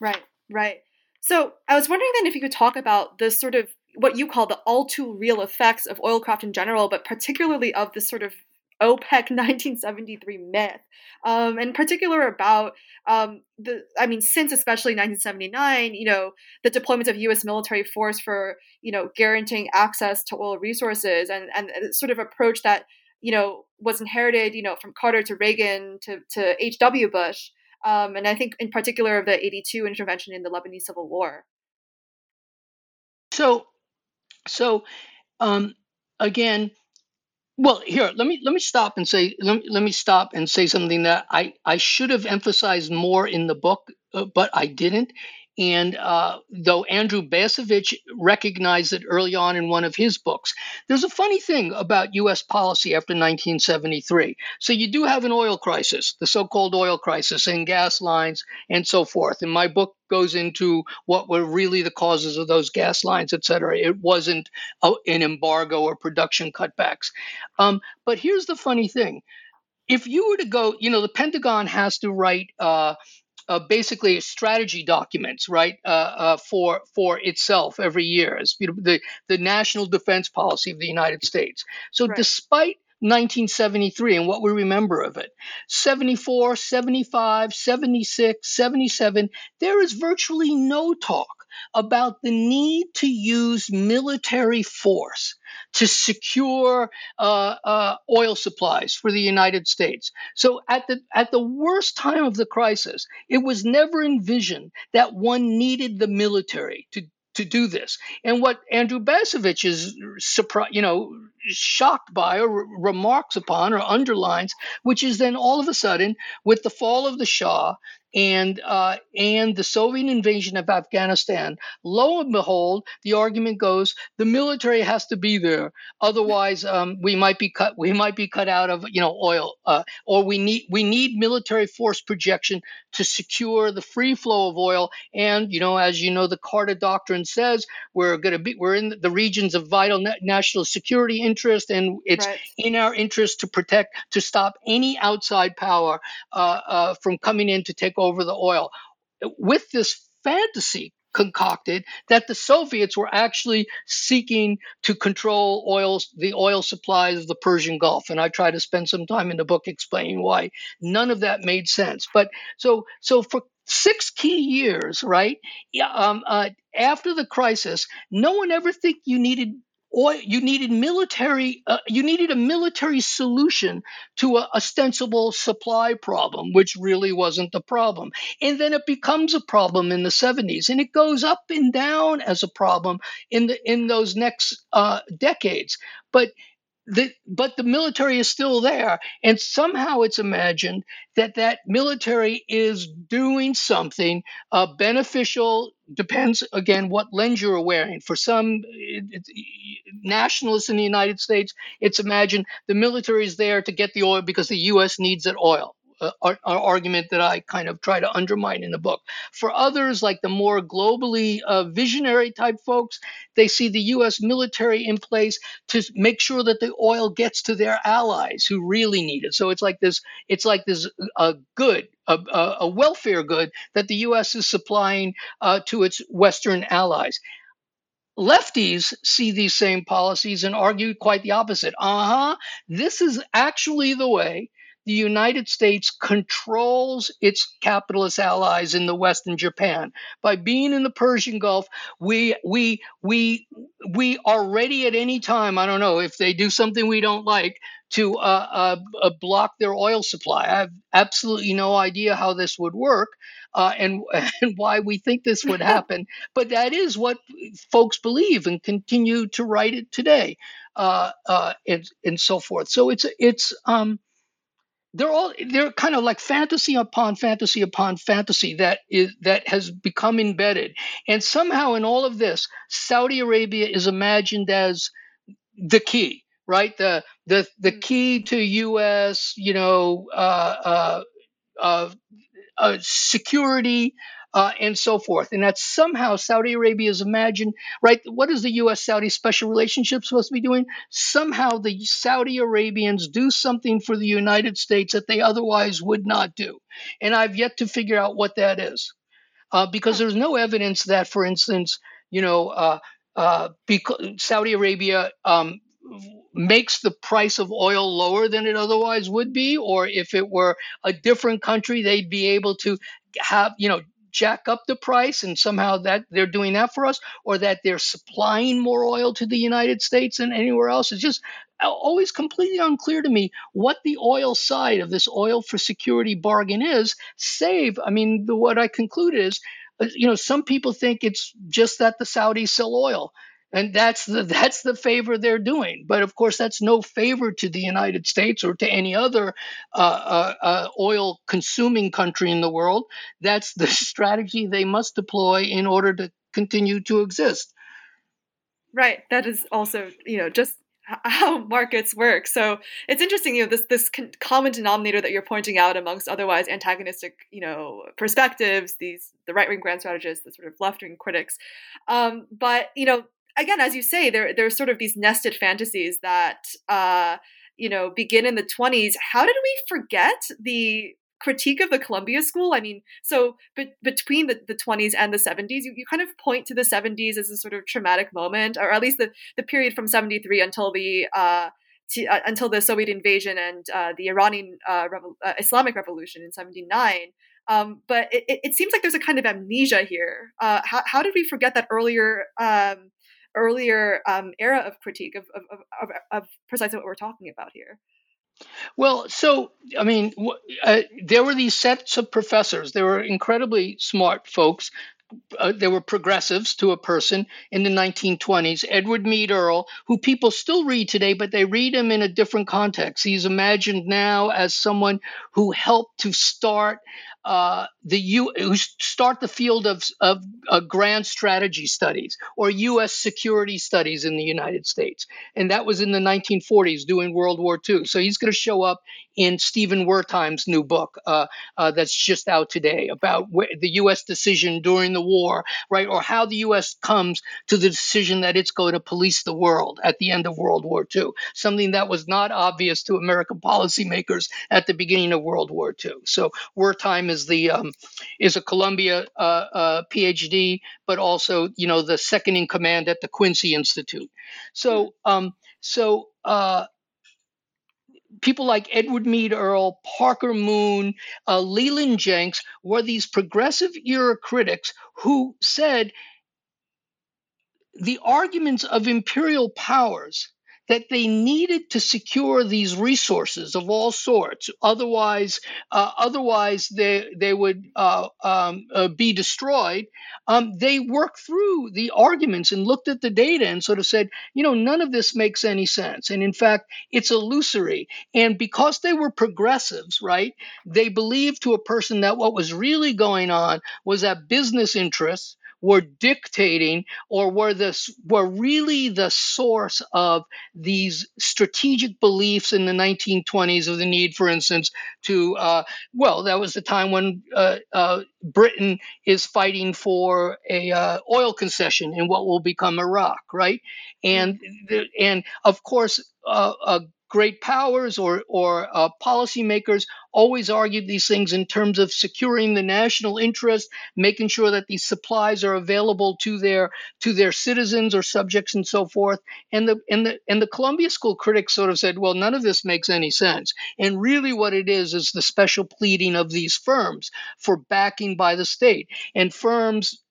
Right, right. So I was wondering then if you could talk about the sort of what you call the all too real effects of oilcraft in general, but particularly of this sort of OPEC 1973 myth, um, in particular about um, the, I mean, since especially 1979, you know, the deployment of U.S. military force for, you know, guaranteeing access to oil resources and and sort of approach that, you know, was inherited, you know, from Carter to Reagan to to H.W. Bush, um, and I think in particular of the 82 intervention in the Lebanese Civil War. So, so um, again well, here let me let me stop and say let me, let me stop and say something that I I should have emphasized more in the book, uh, but I didn't. And uh, though Andrew Bacevich recognized it early on in one of his books, there's a funny thing about U.S. policy after 1973. So you do have an oil crisis, the so-called oil crisis, and gas lines and so forth. And my book goes into what were really the causes of those gas lines, et cetera. It wasn't a, an embargo or production cutbacks. Um, but here's the funny thing if you were to go, you know, the Pentagon has to write uh, uh, basically strategy documents, right, uh, uh, for for itself every year as you know, the the national defense policy of the United States. So, right. despite 1973 and what we remember of it 74 75 76 77 there is virtually no talk about the need to use military force to secure uh, uh, oil supplies for the United States. So at the at the worst time of the crisis, it was never envisioned that one needed the military to to do this. And what Andrew Bacevich is surprised, you know, shocked by or re- remarks upon or underlines, which is then all of a sudden, with the fall of the Shah and uh, and the Soviet invasion of Afghanistan, lo and behold, the argument goes the military has to be there, otherwise um, we might be cut we might be cut out of you know oil, uh, or we need we need military force projection to secure the free flow of oil. And you know, as you know, the Carter Doctrine says we're going to be we're in the regions of vital na- national security interest, and it's right. in our interest to protect to stop any outside power uh, uh, from coming in to take over the oil. With this fantasy concocted that the Soviets were actually seeking to control the oil supplies of the Persian Gulf. And I try to spend some time in the book explaining why none of that made sense. But so, so for six key years, right? Um, uh, after the crisis, no one ever think you needed or you needed military uh, you needed a military solution to a ostensible supply problem which really wasn't the problem. And then it becomes a problem in the 70s and it goes up and down as a problem in the in those next uh, decades. But the, but the military is still there. And somehow it's imagined that that military is doing something uh, beneficial depends again what lens you're wearing. For some it, it, nationalists in the united states it's imagined the military is there to get the oil because the us needs that oil uh, ar- argument that I kind of try to undermine in the book. For others, like the more globally uh, visionary type folks, they see the U.S. military in place to make sure that the oil gets to their allies who really need it. So it's like this. It's like this uh, good, a, a, welfare good that the U.S. is supplying uh, to its Western allies. Lefties see these same policies and argue quite the opposite. Uh huh. This is actually the way the United States controls its capitalist allies in the West and Japan. By being in the Persian Gulf, we we we we are ready at any time. I don't know if they do something we don't like to uh, uh, uh, block their oil supply. I have absolutely no idea how this would work. Uh, and and why we think this would happen, but that is what folks believe and continue to write it today, uh, uh, and and so forth. So it's it's um, they're all they're kind of like fantasy upon fantasy upon fantasy that is that has become embedded. And somehow in all of this saudi arabia is imagined as the key right? The the the key to us you know uh, uh, uh, uh security uh, and so forth. And that somehow Saudi Arabia is imagined, right? What is the U.S. Saudi special relationship supposed to be doing? Somehow the Saudi Arabians do something for the United States that they otherwise would not do. And I've yet to figure out what that is. Uh, because there's no evidence that, for instance, you know, uh, uh, Saudi Arabia um, makes the price of oil lower than it otherwise would be, or if it were a different country, they'd be able to have, you know, jack up the price and somehow that they're doing that for us or that they're supplying more oil to the United States than anywhere else. It's just always completely unclear to me what the oil side of this oil for security bargain is. Save, I mean, the, what I conclude is, uh, you know, some people think it's just that the Saudis sell oil and that's the that's the favor they're doing. But of course, that's no favor to the United States or to any other uh, uh, uh, oil consuming country in the world. That's the strategy they must deploy in order to continue to exist. Right. That is also you know just how markets work. So it's interesting, you know, this this common denominator that you're pointing out amongst otherwise antagonistic, you know, perspectives. These the right wing grand strategists, the sort of left wing critics. Um, but you know, again, as you say, there there's sort of these nested fantasies that uh, you know begin in the 20s. How did we forget the critique of the Columbia School? I mean, so be- between the, the 20s and the 70s, you, you kind of point to the 70s as a sort of traumatic moment, or at least the, the period from 73 until the uh, uh, until the Soviet invasion and uh, the Iranian uh, Revo- uh, Islamic Revolution in 79. Um, but it, it, seems like there's a kind of amnesia here. Uh, how, how, did we forget that earlier um, earlier um, era of critique of, of, of, of, precisely what we're talking about here. Well, so I mean, uh, there were these sets of professors. They were incredibly smart folks. Uh, there were progressives to a person in the 1920s. Edward Meade Earle, who people still read today, but they read him in a different context. He's imagined now as someone who helped to start uh, the U who start the field of, of uh, grand strategy studies or U.S. security studies in the United States, and that was in the 1940s, during World War II. So he's going to show up in Stephen Wertheim's new book uh, uh, that's just out today about the U.S. decision during the war, right, or how the U.S. comes to the decision that it's going to police the world at the end of World War II, something that was not obvious to American policymakers at the beginning of World War II. So Wertheim is the um, is a Columbia uh, uh, PhD, but also you know the second in command at the Quincy Institute. So um, so uh, people like Edward Meade Earle, Parker Moon, uh, Leland Jenks were these progressive era critics who said the arguments of imperial powers that they needed to secure these resources of all sorts. Otherwise, uh, otherwise they they would uh, um, uh, be destroyed. Um, they worked through the arguments and looked at the data and sort of said, you know, none of this makes any sense. And in fact, it's illusory. And because they were progressives, right, they believed to a person that what was really going on was that business interests were dictating or were this were really the source of these strategic beliefs in the 1920s of the need, for instance, to uh, well, that was the time when uh, uh, Britain is fighting for a uh, oil concession in what will become Iraq, right? And and of course, uh, uh, great powers or or uh, policymakers always argued these things in terms of securing the national interest, making sure that these supplies are available to their to their citizens or subjects and so forth. And the and the and the Columbia School critics sort of said, well, none of this makes any sense. And really, what it is is the special pleading of these firms for backing by the state and firms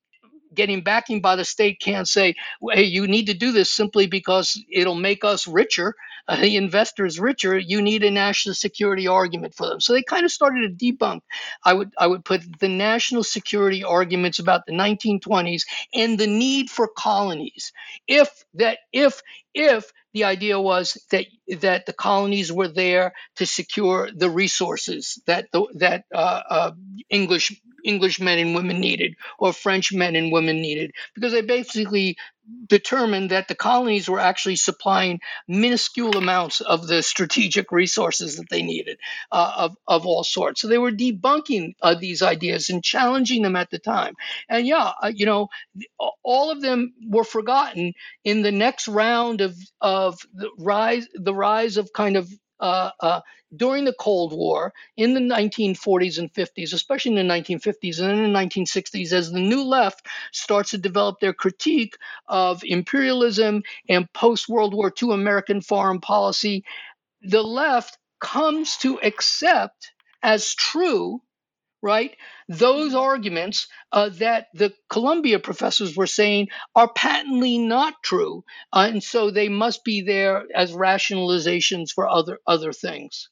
getting backing by the state can't say, hey, you need to do this simply because it'll make us richer, uh, the investors richer. You need a national security argument for them. So they kind of started to debunk. I would I would put the national security arguments about the 1920s and the need for colonies. If that if if the idea was that that the colonies were there to secure the resources that the, that uh, uh, English English men and women needed or French men and women needed, because they basically determined that the colonies were actually supplying minuscule amounts of the strategic resources that they needed uh, of, of all sorts. So they were debunking uh, these ideas and challenging them at the time. And yeah, uh, you know, all of them were forgotten in the next round of, of the rise, the rise of kind of uh, uh, during the Cold War in the 1940s and 50s, especially in the 1950s and in the 1960s, as the New Left starts to develop their critique of imperialism and post World War II American foreign policy, the left comes to accept as true right? Those arguments uh, that the Columbia professors were saying are patently not true, uh, and so they must be there as rationalizations for other other things.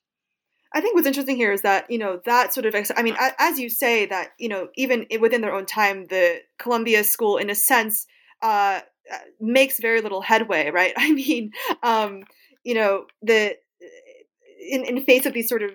I think what's interesting here is that you know that sort of I mean as you say that you know even within their own time the Columbia School in a sense uh, uh makes very little headway right I mean um, you know the in in face of these sort of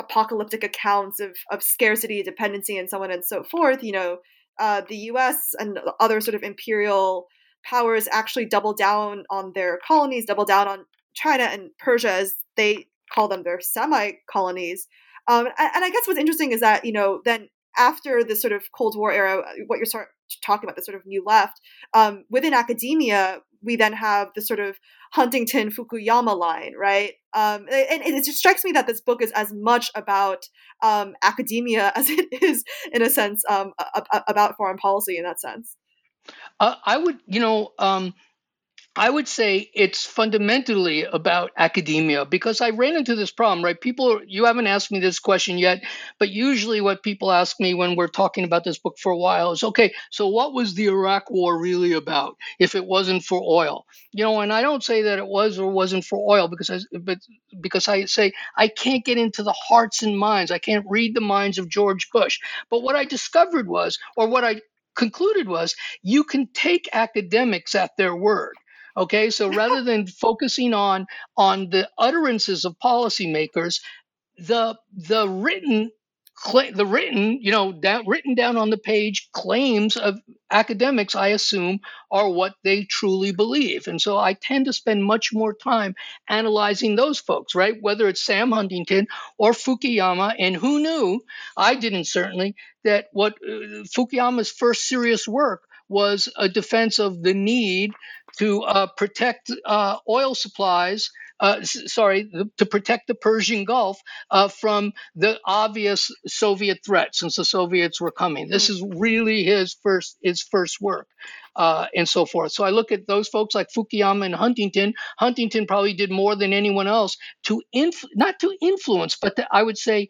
apocalyptic accounts of of scarcity dependency and so on and so forth you know uh, the U.S. and other sort of imperial powers actually double down on their colonies double down on China and Persia as they call them their semi colonies. Um, and, and, I guess what's interesting is that you know then after the sort of Cold War era, uh, what you're sort talking about, the sort of new left um, within academia, we then have the sort of Huntington Fukuyama line, right? Um, and, it just strikes me that this book is as much about um, academia as it is, in a sense, um, a, a, about foreign policy in that sense. Uh, I would, you know, um, I would say it's fundamentally about academia because I ran into this problem, right? People, you haven't asked me this question yet, but usually what people ask me when we're talking about this book for a while is, okay, so what was the Iraq War really about if it wasn't for oil? You know, and I don't say that it was or wasn't for oil because I, but because I say I can't get into the hearts and minds. I can't read the minds of George Bush. But what I discovered was, or what I concluded was, you can take academics at their word Okay, so rather than focusing on on the utterances of policymakers, the the written the written you know down, written down on the page claims of academics i assume are what they truly believe. And so i tend to spend much more time analyzing those folks right? Whether it's sam huntington or fukuyama and who knew i didn't certainly that what uh, fukuyama's first serious work was a defense of the need to uh, protect uh, oil supplies. Uh, sorry, to protect the Persian Gulf uh, from the obvious Soviet threat, since the Soviets were coming. This is really his first his first work, uh, and so forth. So I look at those folks like Fukuyama and Huntington. Huntington probably did more than anyone else to inf- not to influence, but to, I would say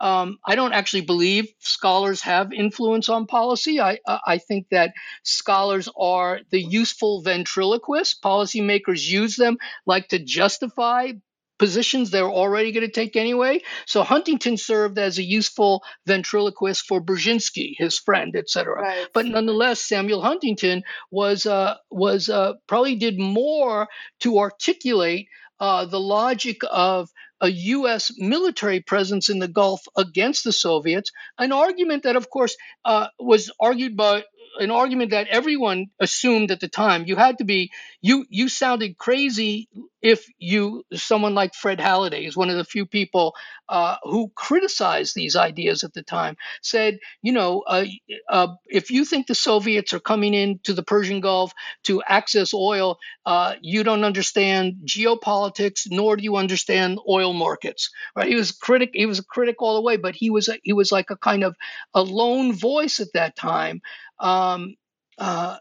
Um, I don't actually believe scholars have influence on policy. I, I think that scholars are the useful ventriloquists. Policymakers use them like to justify positions they're already going to take anyway. So Huntington served as a useful ventriloquist for Brzezinski, his friend, etc. Right. But nonetheless, Samuel Huntington was uh, was uh, probably did more to articulate uh, the logic of a U.S. military presence in the Gulf against the Soviets, an argument that, of course, uh, was argued by an argument that everyone assumed at the time. You had to be you you sounded crazy if you someone like Fred Halliday is one of the few people uh, who criticized these ideas at the time. Said, you know, uh, uh, if you think the Soviets are coming into the Persian Gulf to access oil, uh, you don't understand geopolitics, nor do you understand oil markets. Right? He was critic. He was a critic all the way, but he was a, he was like a kind of a lone voice at that time. Um, uh,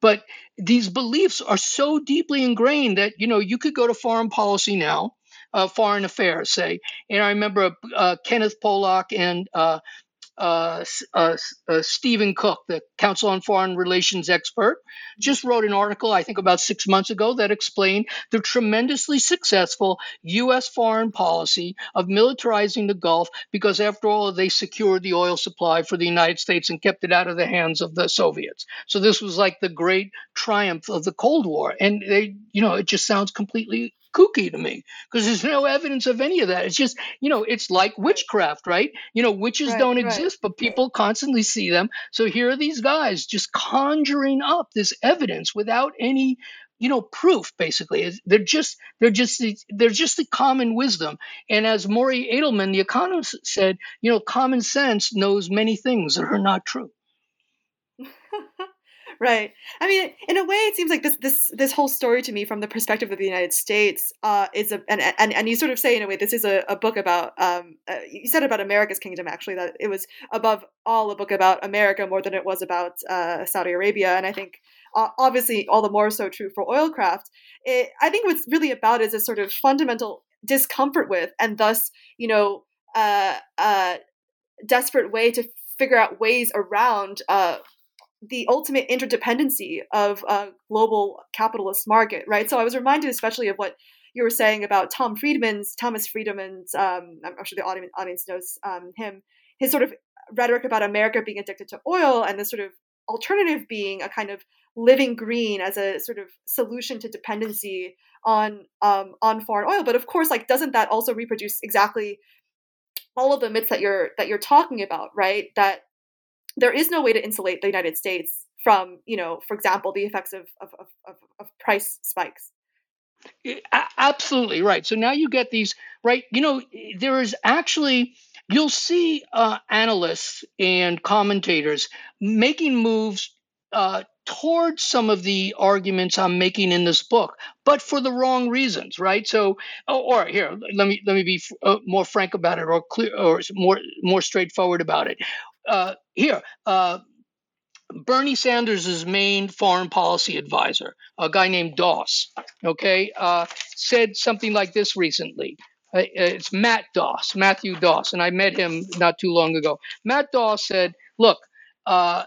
but these beliefs are so deeply ingrained that you know you could go to foreign policy now, uh, foreign affairs, say, and I remember uh, Kenneth Pollack and uh, uh, uh, uh, Stephen Cook, the Council on Foreign Relations expert, just wrote an article, I think about six months ago, that explained the tremendously successful U.S. foreign policy of militarizing the Gulf because, after all, they secured the oil supply for the United States and kept it out of the hands of the Soviets. So this was like the great triumph of the Cold War. And they, you know, it just sounds completely kooky to me because there's no evidence of any of that. It's just, you know, it's like witchcraft, right? You know, witches Right, don't right. exist, but people constantly see them. So here are these guys just conjuring up this evidence without any you know proof basically they're just they're just they're just the common wisdom and as Maury Adelman the economist said you know common sense knows many things that are not true right. I mean, in a way, it seems like this this this whole story to me, from the perspective of the United States, uh, is a and, and and you sort of say in a way, this is a, a book about. Um, uh, you said about America's kingdom, actually, that it was above all a book about America more than it was about uh, Saudi Arabia, and I think. Uh, obviously, all the more so true for oilcraft. I think what's really about is a sort of fundamental discomfort with, and thus, you know, uh, uh, desperate way to figure out ways around uh, the ultimate interdependency of a global capitalist market, right? So I was reminded especially of what you were saying about Tom Friedman's, Thomas Friedman's, um, I'm sure the audience, audience knows um, him, his sort of rhetoric about America being addicted to oil and the sort of alternative being a kind of living green as a sort of solution to dependency on um, on foreign oil. But of course, like, doesn't that also reproduce exactly all of the myths that you're that you're talking about, right? That there is no way to insulate the United States from, you know, for example, the effects of of, of, of, price spikes. Absolutely right so now you get these right you know there is actually you'll see uh, analysts and commentators making moves uh, towards some of the arguments I'm making in this book, but for the wrong reasons, right? So, oh, or here, let me let me be uh, more frank about it, or clear, or more more straightforward about it. Uh, here, uh, Bernie Sanders' main foreign policy advisor, a guy named Duss, okay, uh, said something like this recently. Uh, It's Matt Duss, Matthew Duss, and I met him not too long ago. Matt Duss said, "Look, uh,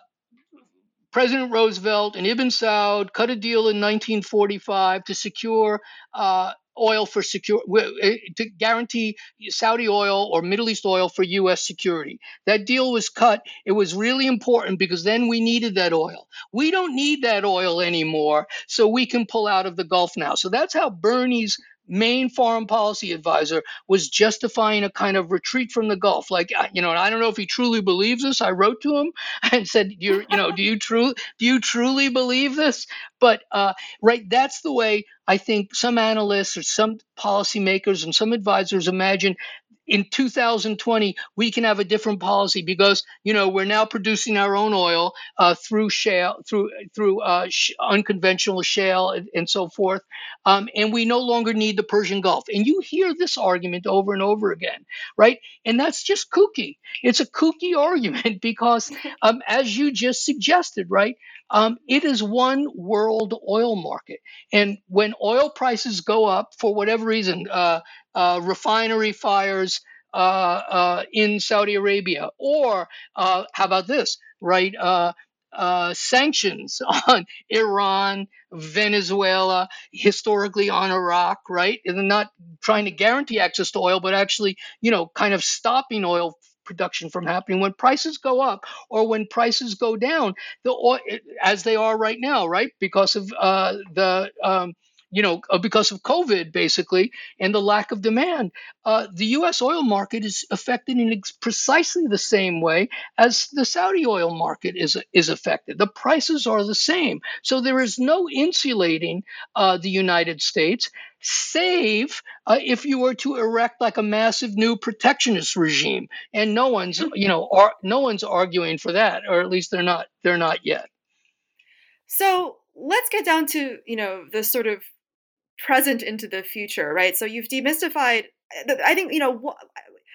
President Roosevelt and Ibn Saud cut a deal in 1945 to secure uh, oil for secure eh, to guarantee Saudi oil or Middle East oil for U.S. security. That deal was cut. It was really important because then we needed that oil. We don't need that oil anymore, so we can pull out of the Gulf now. So that's how Bernie's main foreign policy advisor was justifying a kind of retreat from the Gulf. Like, you know, and I don't know if he truly believes this. I wrote to him and said, "You're, you know, do you true, do you truly believe this?" But uh, right, that's the way I think some analysts or some policymakers and some advisors imagine. In 2020, we can have a different policy because you know we're now producing our own oil uh, through shale, through through uh, sh- unconventional shale and, and so forth, um, and we no longer need the Persian Gulf. And you hear this argument over and over again, right? And that's just kooky. It's a kooky argument because, um, as you just suggested, right? Um, it is one world oil market. And when oil prices go up for whatever reason, uh, uh, refinery fires, uh, uh, in Saudi Arabia, or uh, how about this, right? Uh, sanctions on Iran, Venezuela, historically on Iraq, right? They're not trying to guarantee access to oil, but actually, you know, kind of stopping oil production from happening. When prices go up or when prices go down the as they are right now right? Because of uh, the um, you know, uh, because of COVID, basically, and the lack of demand. Uh, the U.S. oil market is affected in precisely the same way as the Saudi oil market is is affected. The prices are the same, so there is no insulating uh, the United States, save uh, if you were to erect like a massive new protectionist regime, and no one's you know ar- no one's arguing for that, or at least they're not they're not yet. So let's get down to you know the sort of present into the future, right? So you've demystified. Eh, I think you know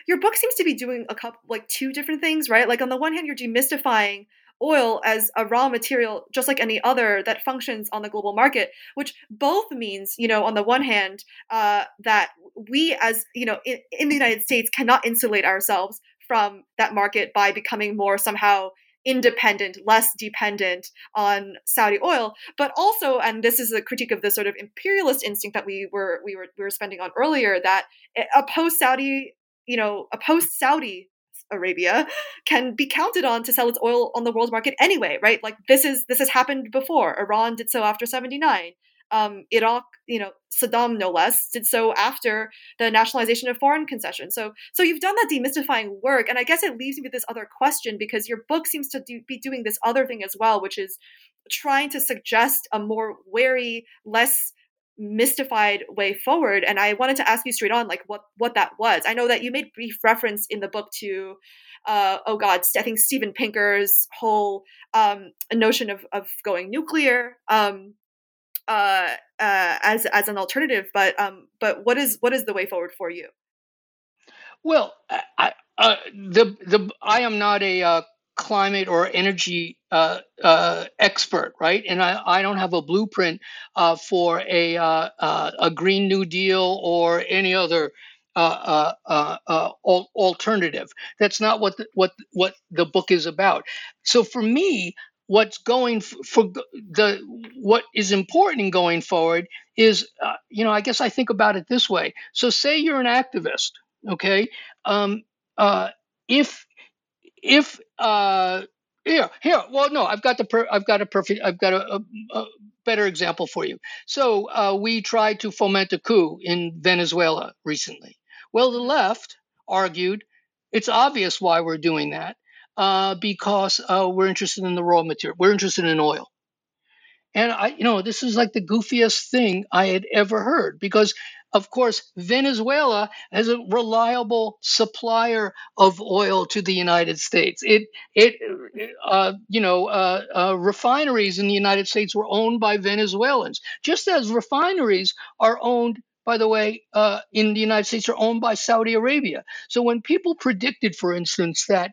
your book seems to be doing a couple, like two different things, right? Like on the one hand, you're demystifying oil as a raw material just like any other that functions on the global market which both means you know on the one hand uh, that we as you know in, in the united states cannot insulate ourselves from that market by becoming more somehow independent, less dependent on Saudi oil, but also, and this is a critique of the sort of imperialist instinct that we were we were we were spending on earlier, that a post Saudi, you know, a post Saudi Arabia can be counted on to sell its oil on the world market anyway, right? Like this is this has happened before. Iran did so after 79 um, Iraq, you know, Saddam no less, did so after the nationalization of foreign concessions. So, so you've done that demystifying work, and I guess it leaves me with this other question because your book seems to do, be doing this other thing as well, which is trying to suggest a more wary, less mystified way forward and i wanted to ask you straight on like what what that was i know that you made brief reference in the book to uh, oh god i think steven pinker's whole um, notion of, of going nuclear um, uh, uh, as as an alternative. But um, but what is what is the way forward for you? Well, I, uh, the the I am not a uh, climate or energy uh, uh, expert, right? And I, I don't have a blueprint uh, for a a Green New Deal or any other alternative. That's not what the, what what the book is about. So for me, what's going for the what is important in going forward is uh, you know i guess i think about it this way. So say you're an activist okay? Um, uh, if if uh, here here well no i've got the per, i've got a perfect i've got a, a, a better example for you. So uh, we tried to foment a coup in venezuela recently. Well the left argued it's obvious why we're doing that uh, because uh, we're interested in the raw material. We're interested in oil. And I, you know, this is like the goofiest thing I had ever heard because, of course, Venezuela is a reliable supplier of oil to the United States. It, it, uh, you know, uh, uh, refineries in the United States were owned by Venezuelans, just as refineries are owned by the way, uh, in the United States are owned by Saudi Arabia. So when people predicted, for instance, that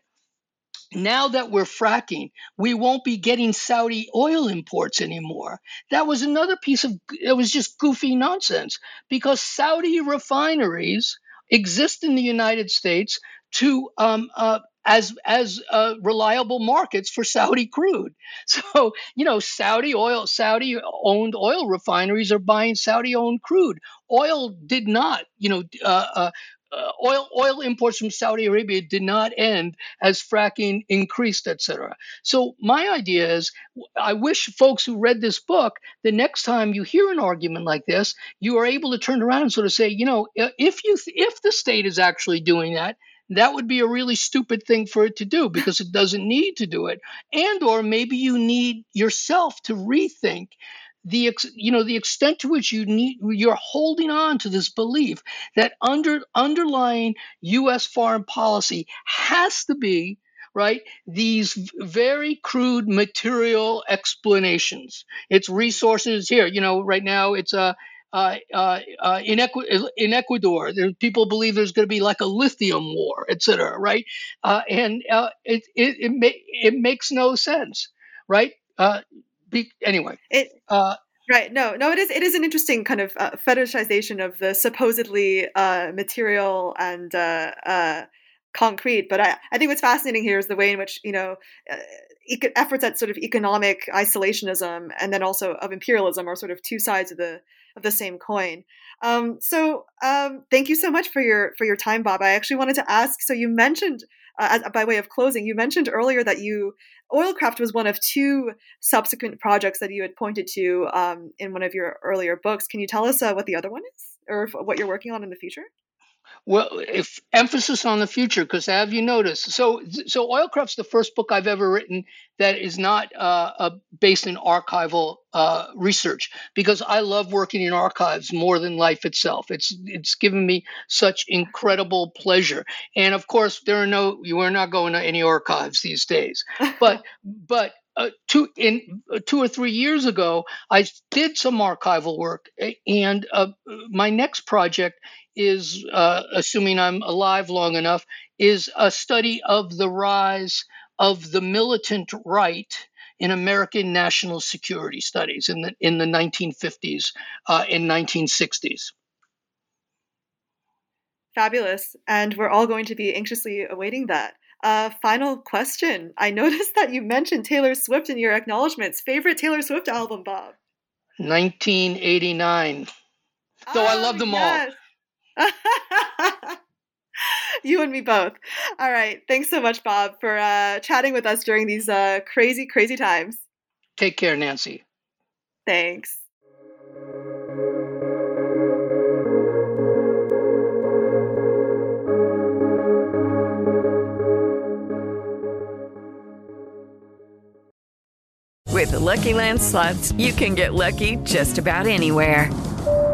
now that we're fracking, we won't be getting Saudi oil imports anymore. That was another piece of it was just goofy nonsense because Saudi refineries exist in the United States to um, uh, as as uh, reliable markets for Saudi crude. So you know, Saudi oil, Saudi owned oil refineries are buying Saudi owned crude. Oil did not, you know, uh, uh oil oil imports from Saudi Arabia did not end as fracking increased, etc. So my idea is, I wish folks who read this book, the next time you hear an argument like this, you are able to turn around and sort of say, you know, if you if the state is actually doing that, that would be a really stupid thing for it to do because it doesn't need to do it and or maybe you need yourself to rethink the you know the extent to which you need you're holding on to this belief that under underlying U.S. foreign policy has to be right these very crude material explanations it's resources here you know right now it's a uh, uh, uh, in, Equ- in Ecuador, there, people believe there's going to be like a lithium war, et cetera, right? Uh, and uh, it, it, it, ma- it makes no sense, right? Uh, be, anyway, it Right. No, no, it is. It is an interesting kind of uh, fetishization of the supposedly uh, material and uh, uh concrete. But I, I think what's fascinating here is the way in which you know uh, eco- efforts at sort of economic isolationism and then also of imperialism are sort of two sides of the of the same coin. Um, so um, thank you so much for your for your time, Bob. I actually wanted to ask. So you mentioned, uh, by way of closing, you mentioned earlier that you Oilcraft was one of two subsequent projects that you had pointed to um, in one of your earlier books. Can you tell us uh, what the other one is, or what you're working on in the future? Well, if emphasis on the future, because have you noticed? So, so Oilcraft's the first book I've ever written that is not uh, uh, based in archival uh, research, because I love working in archives more than life itself. It's it's given me such incredible pleasure, and of course, there are no you are not going to any archives these days. But but uh, two in uh, two or three years ago, I did some archival work, and uh, my next project is, uh, assuming I'm alive long enough, is a study of the rise of the militant right in American national security studies in the in the 1950s uh, and 1960s. Fabulous, and we're all going to be anxiously awaiting that. Uh, final question. I noticed that you mentioned Taylor Swift in your acknowledgments. Favorite Taylor Swift album, Bob? 1989. Though oh, I love them yes. all. you and me both. All right. Thanks so much, Bob, for uh, chatting with us during these uh, crazy, crazy times. Take care, Nancy. Thanks. With the Lucky Land slots, you can get lucky just about anywhere.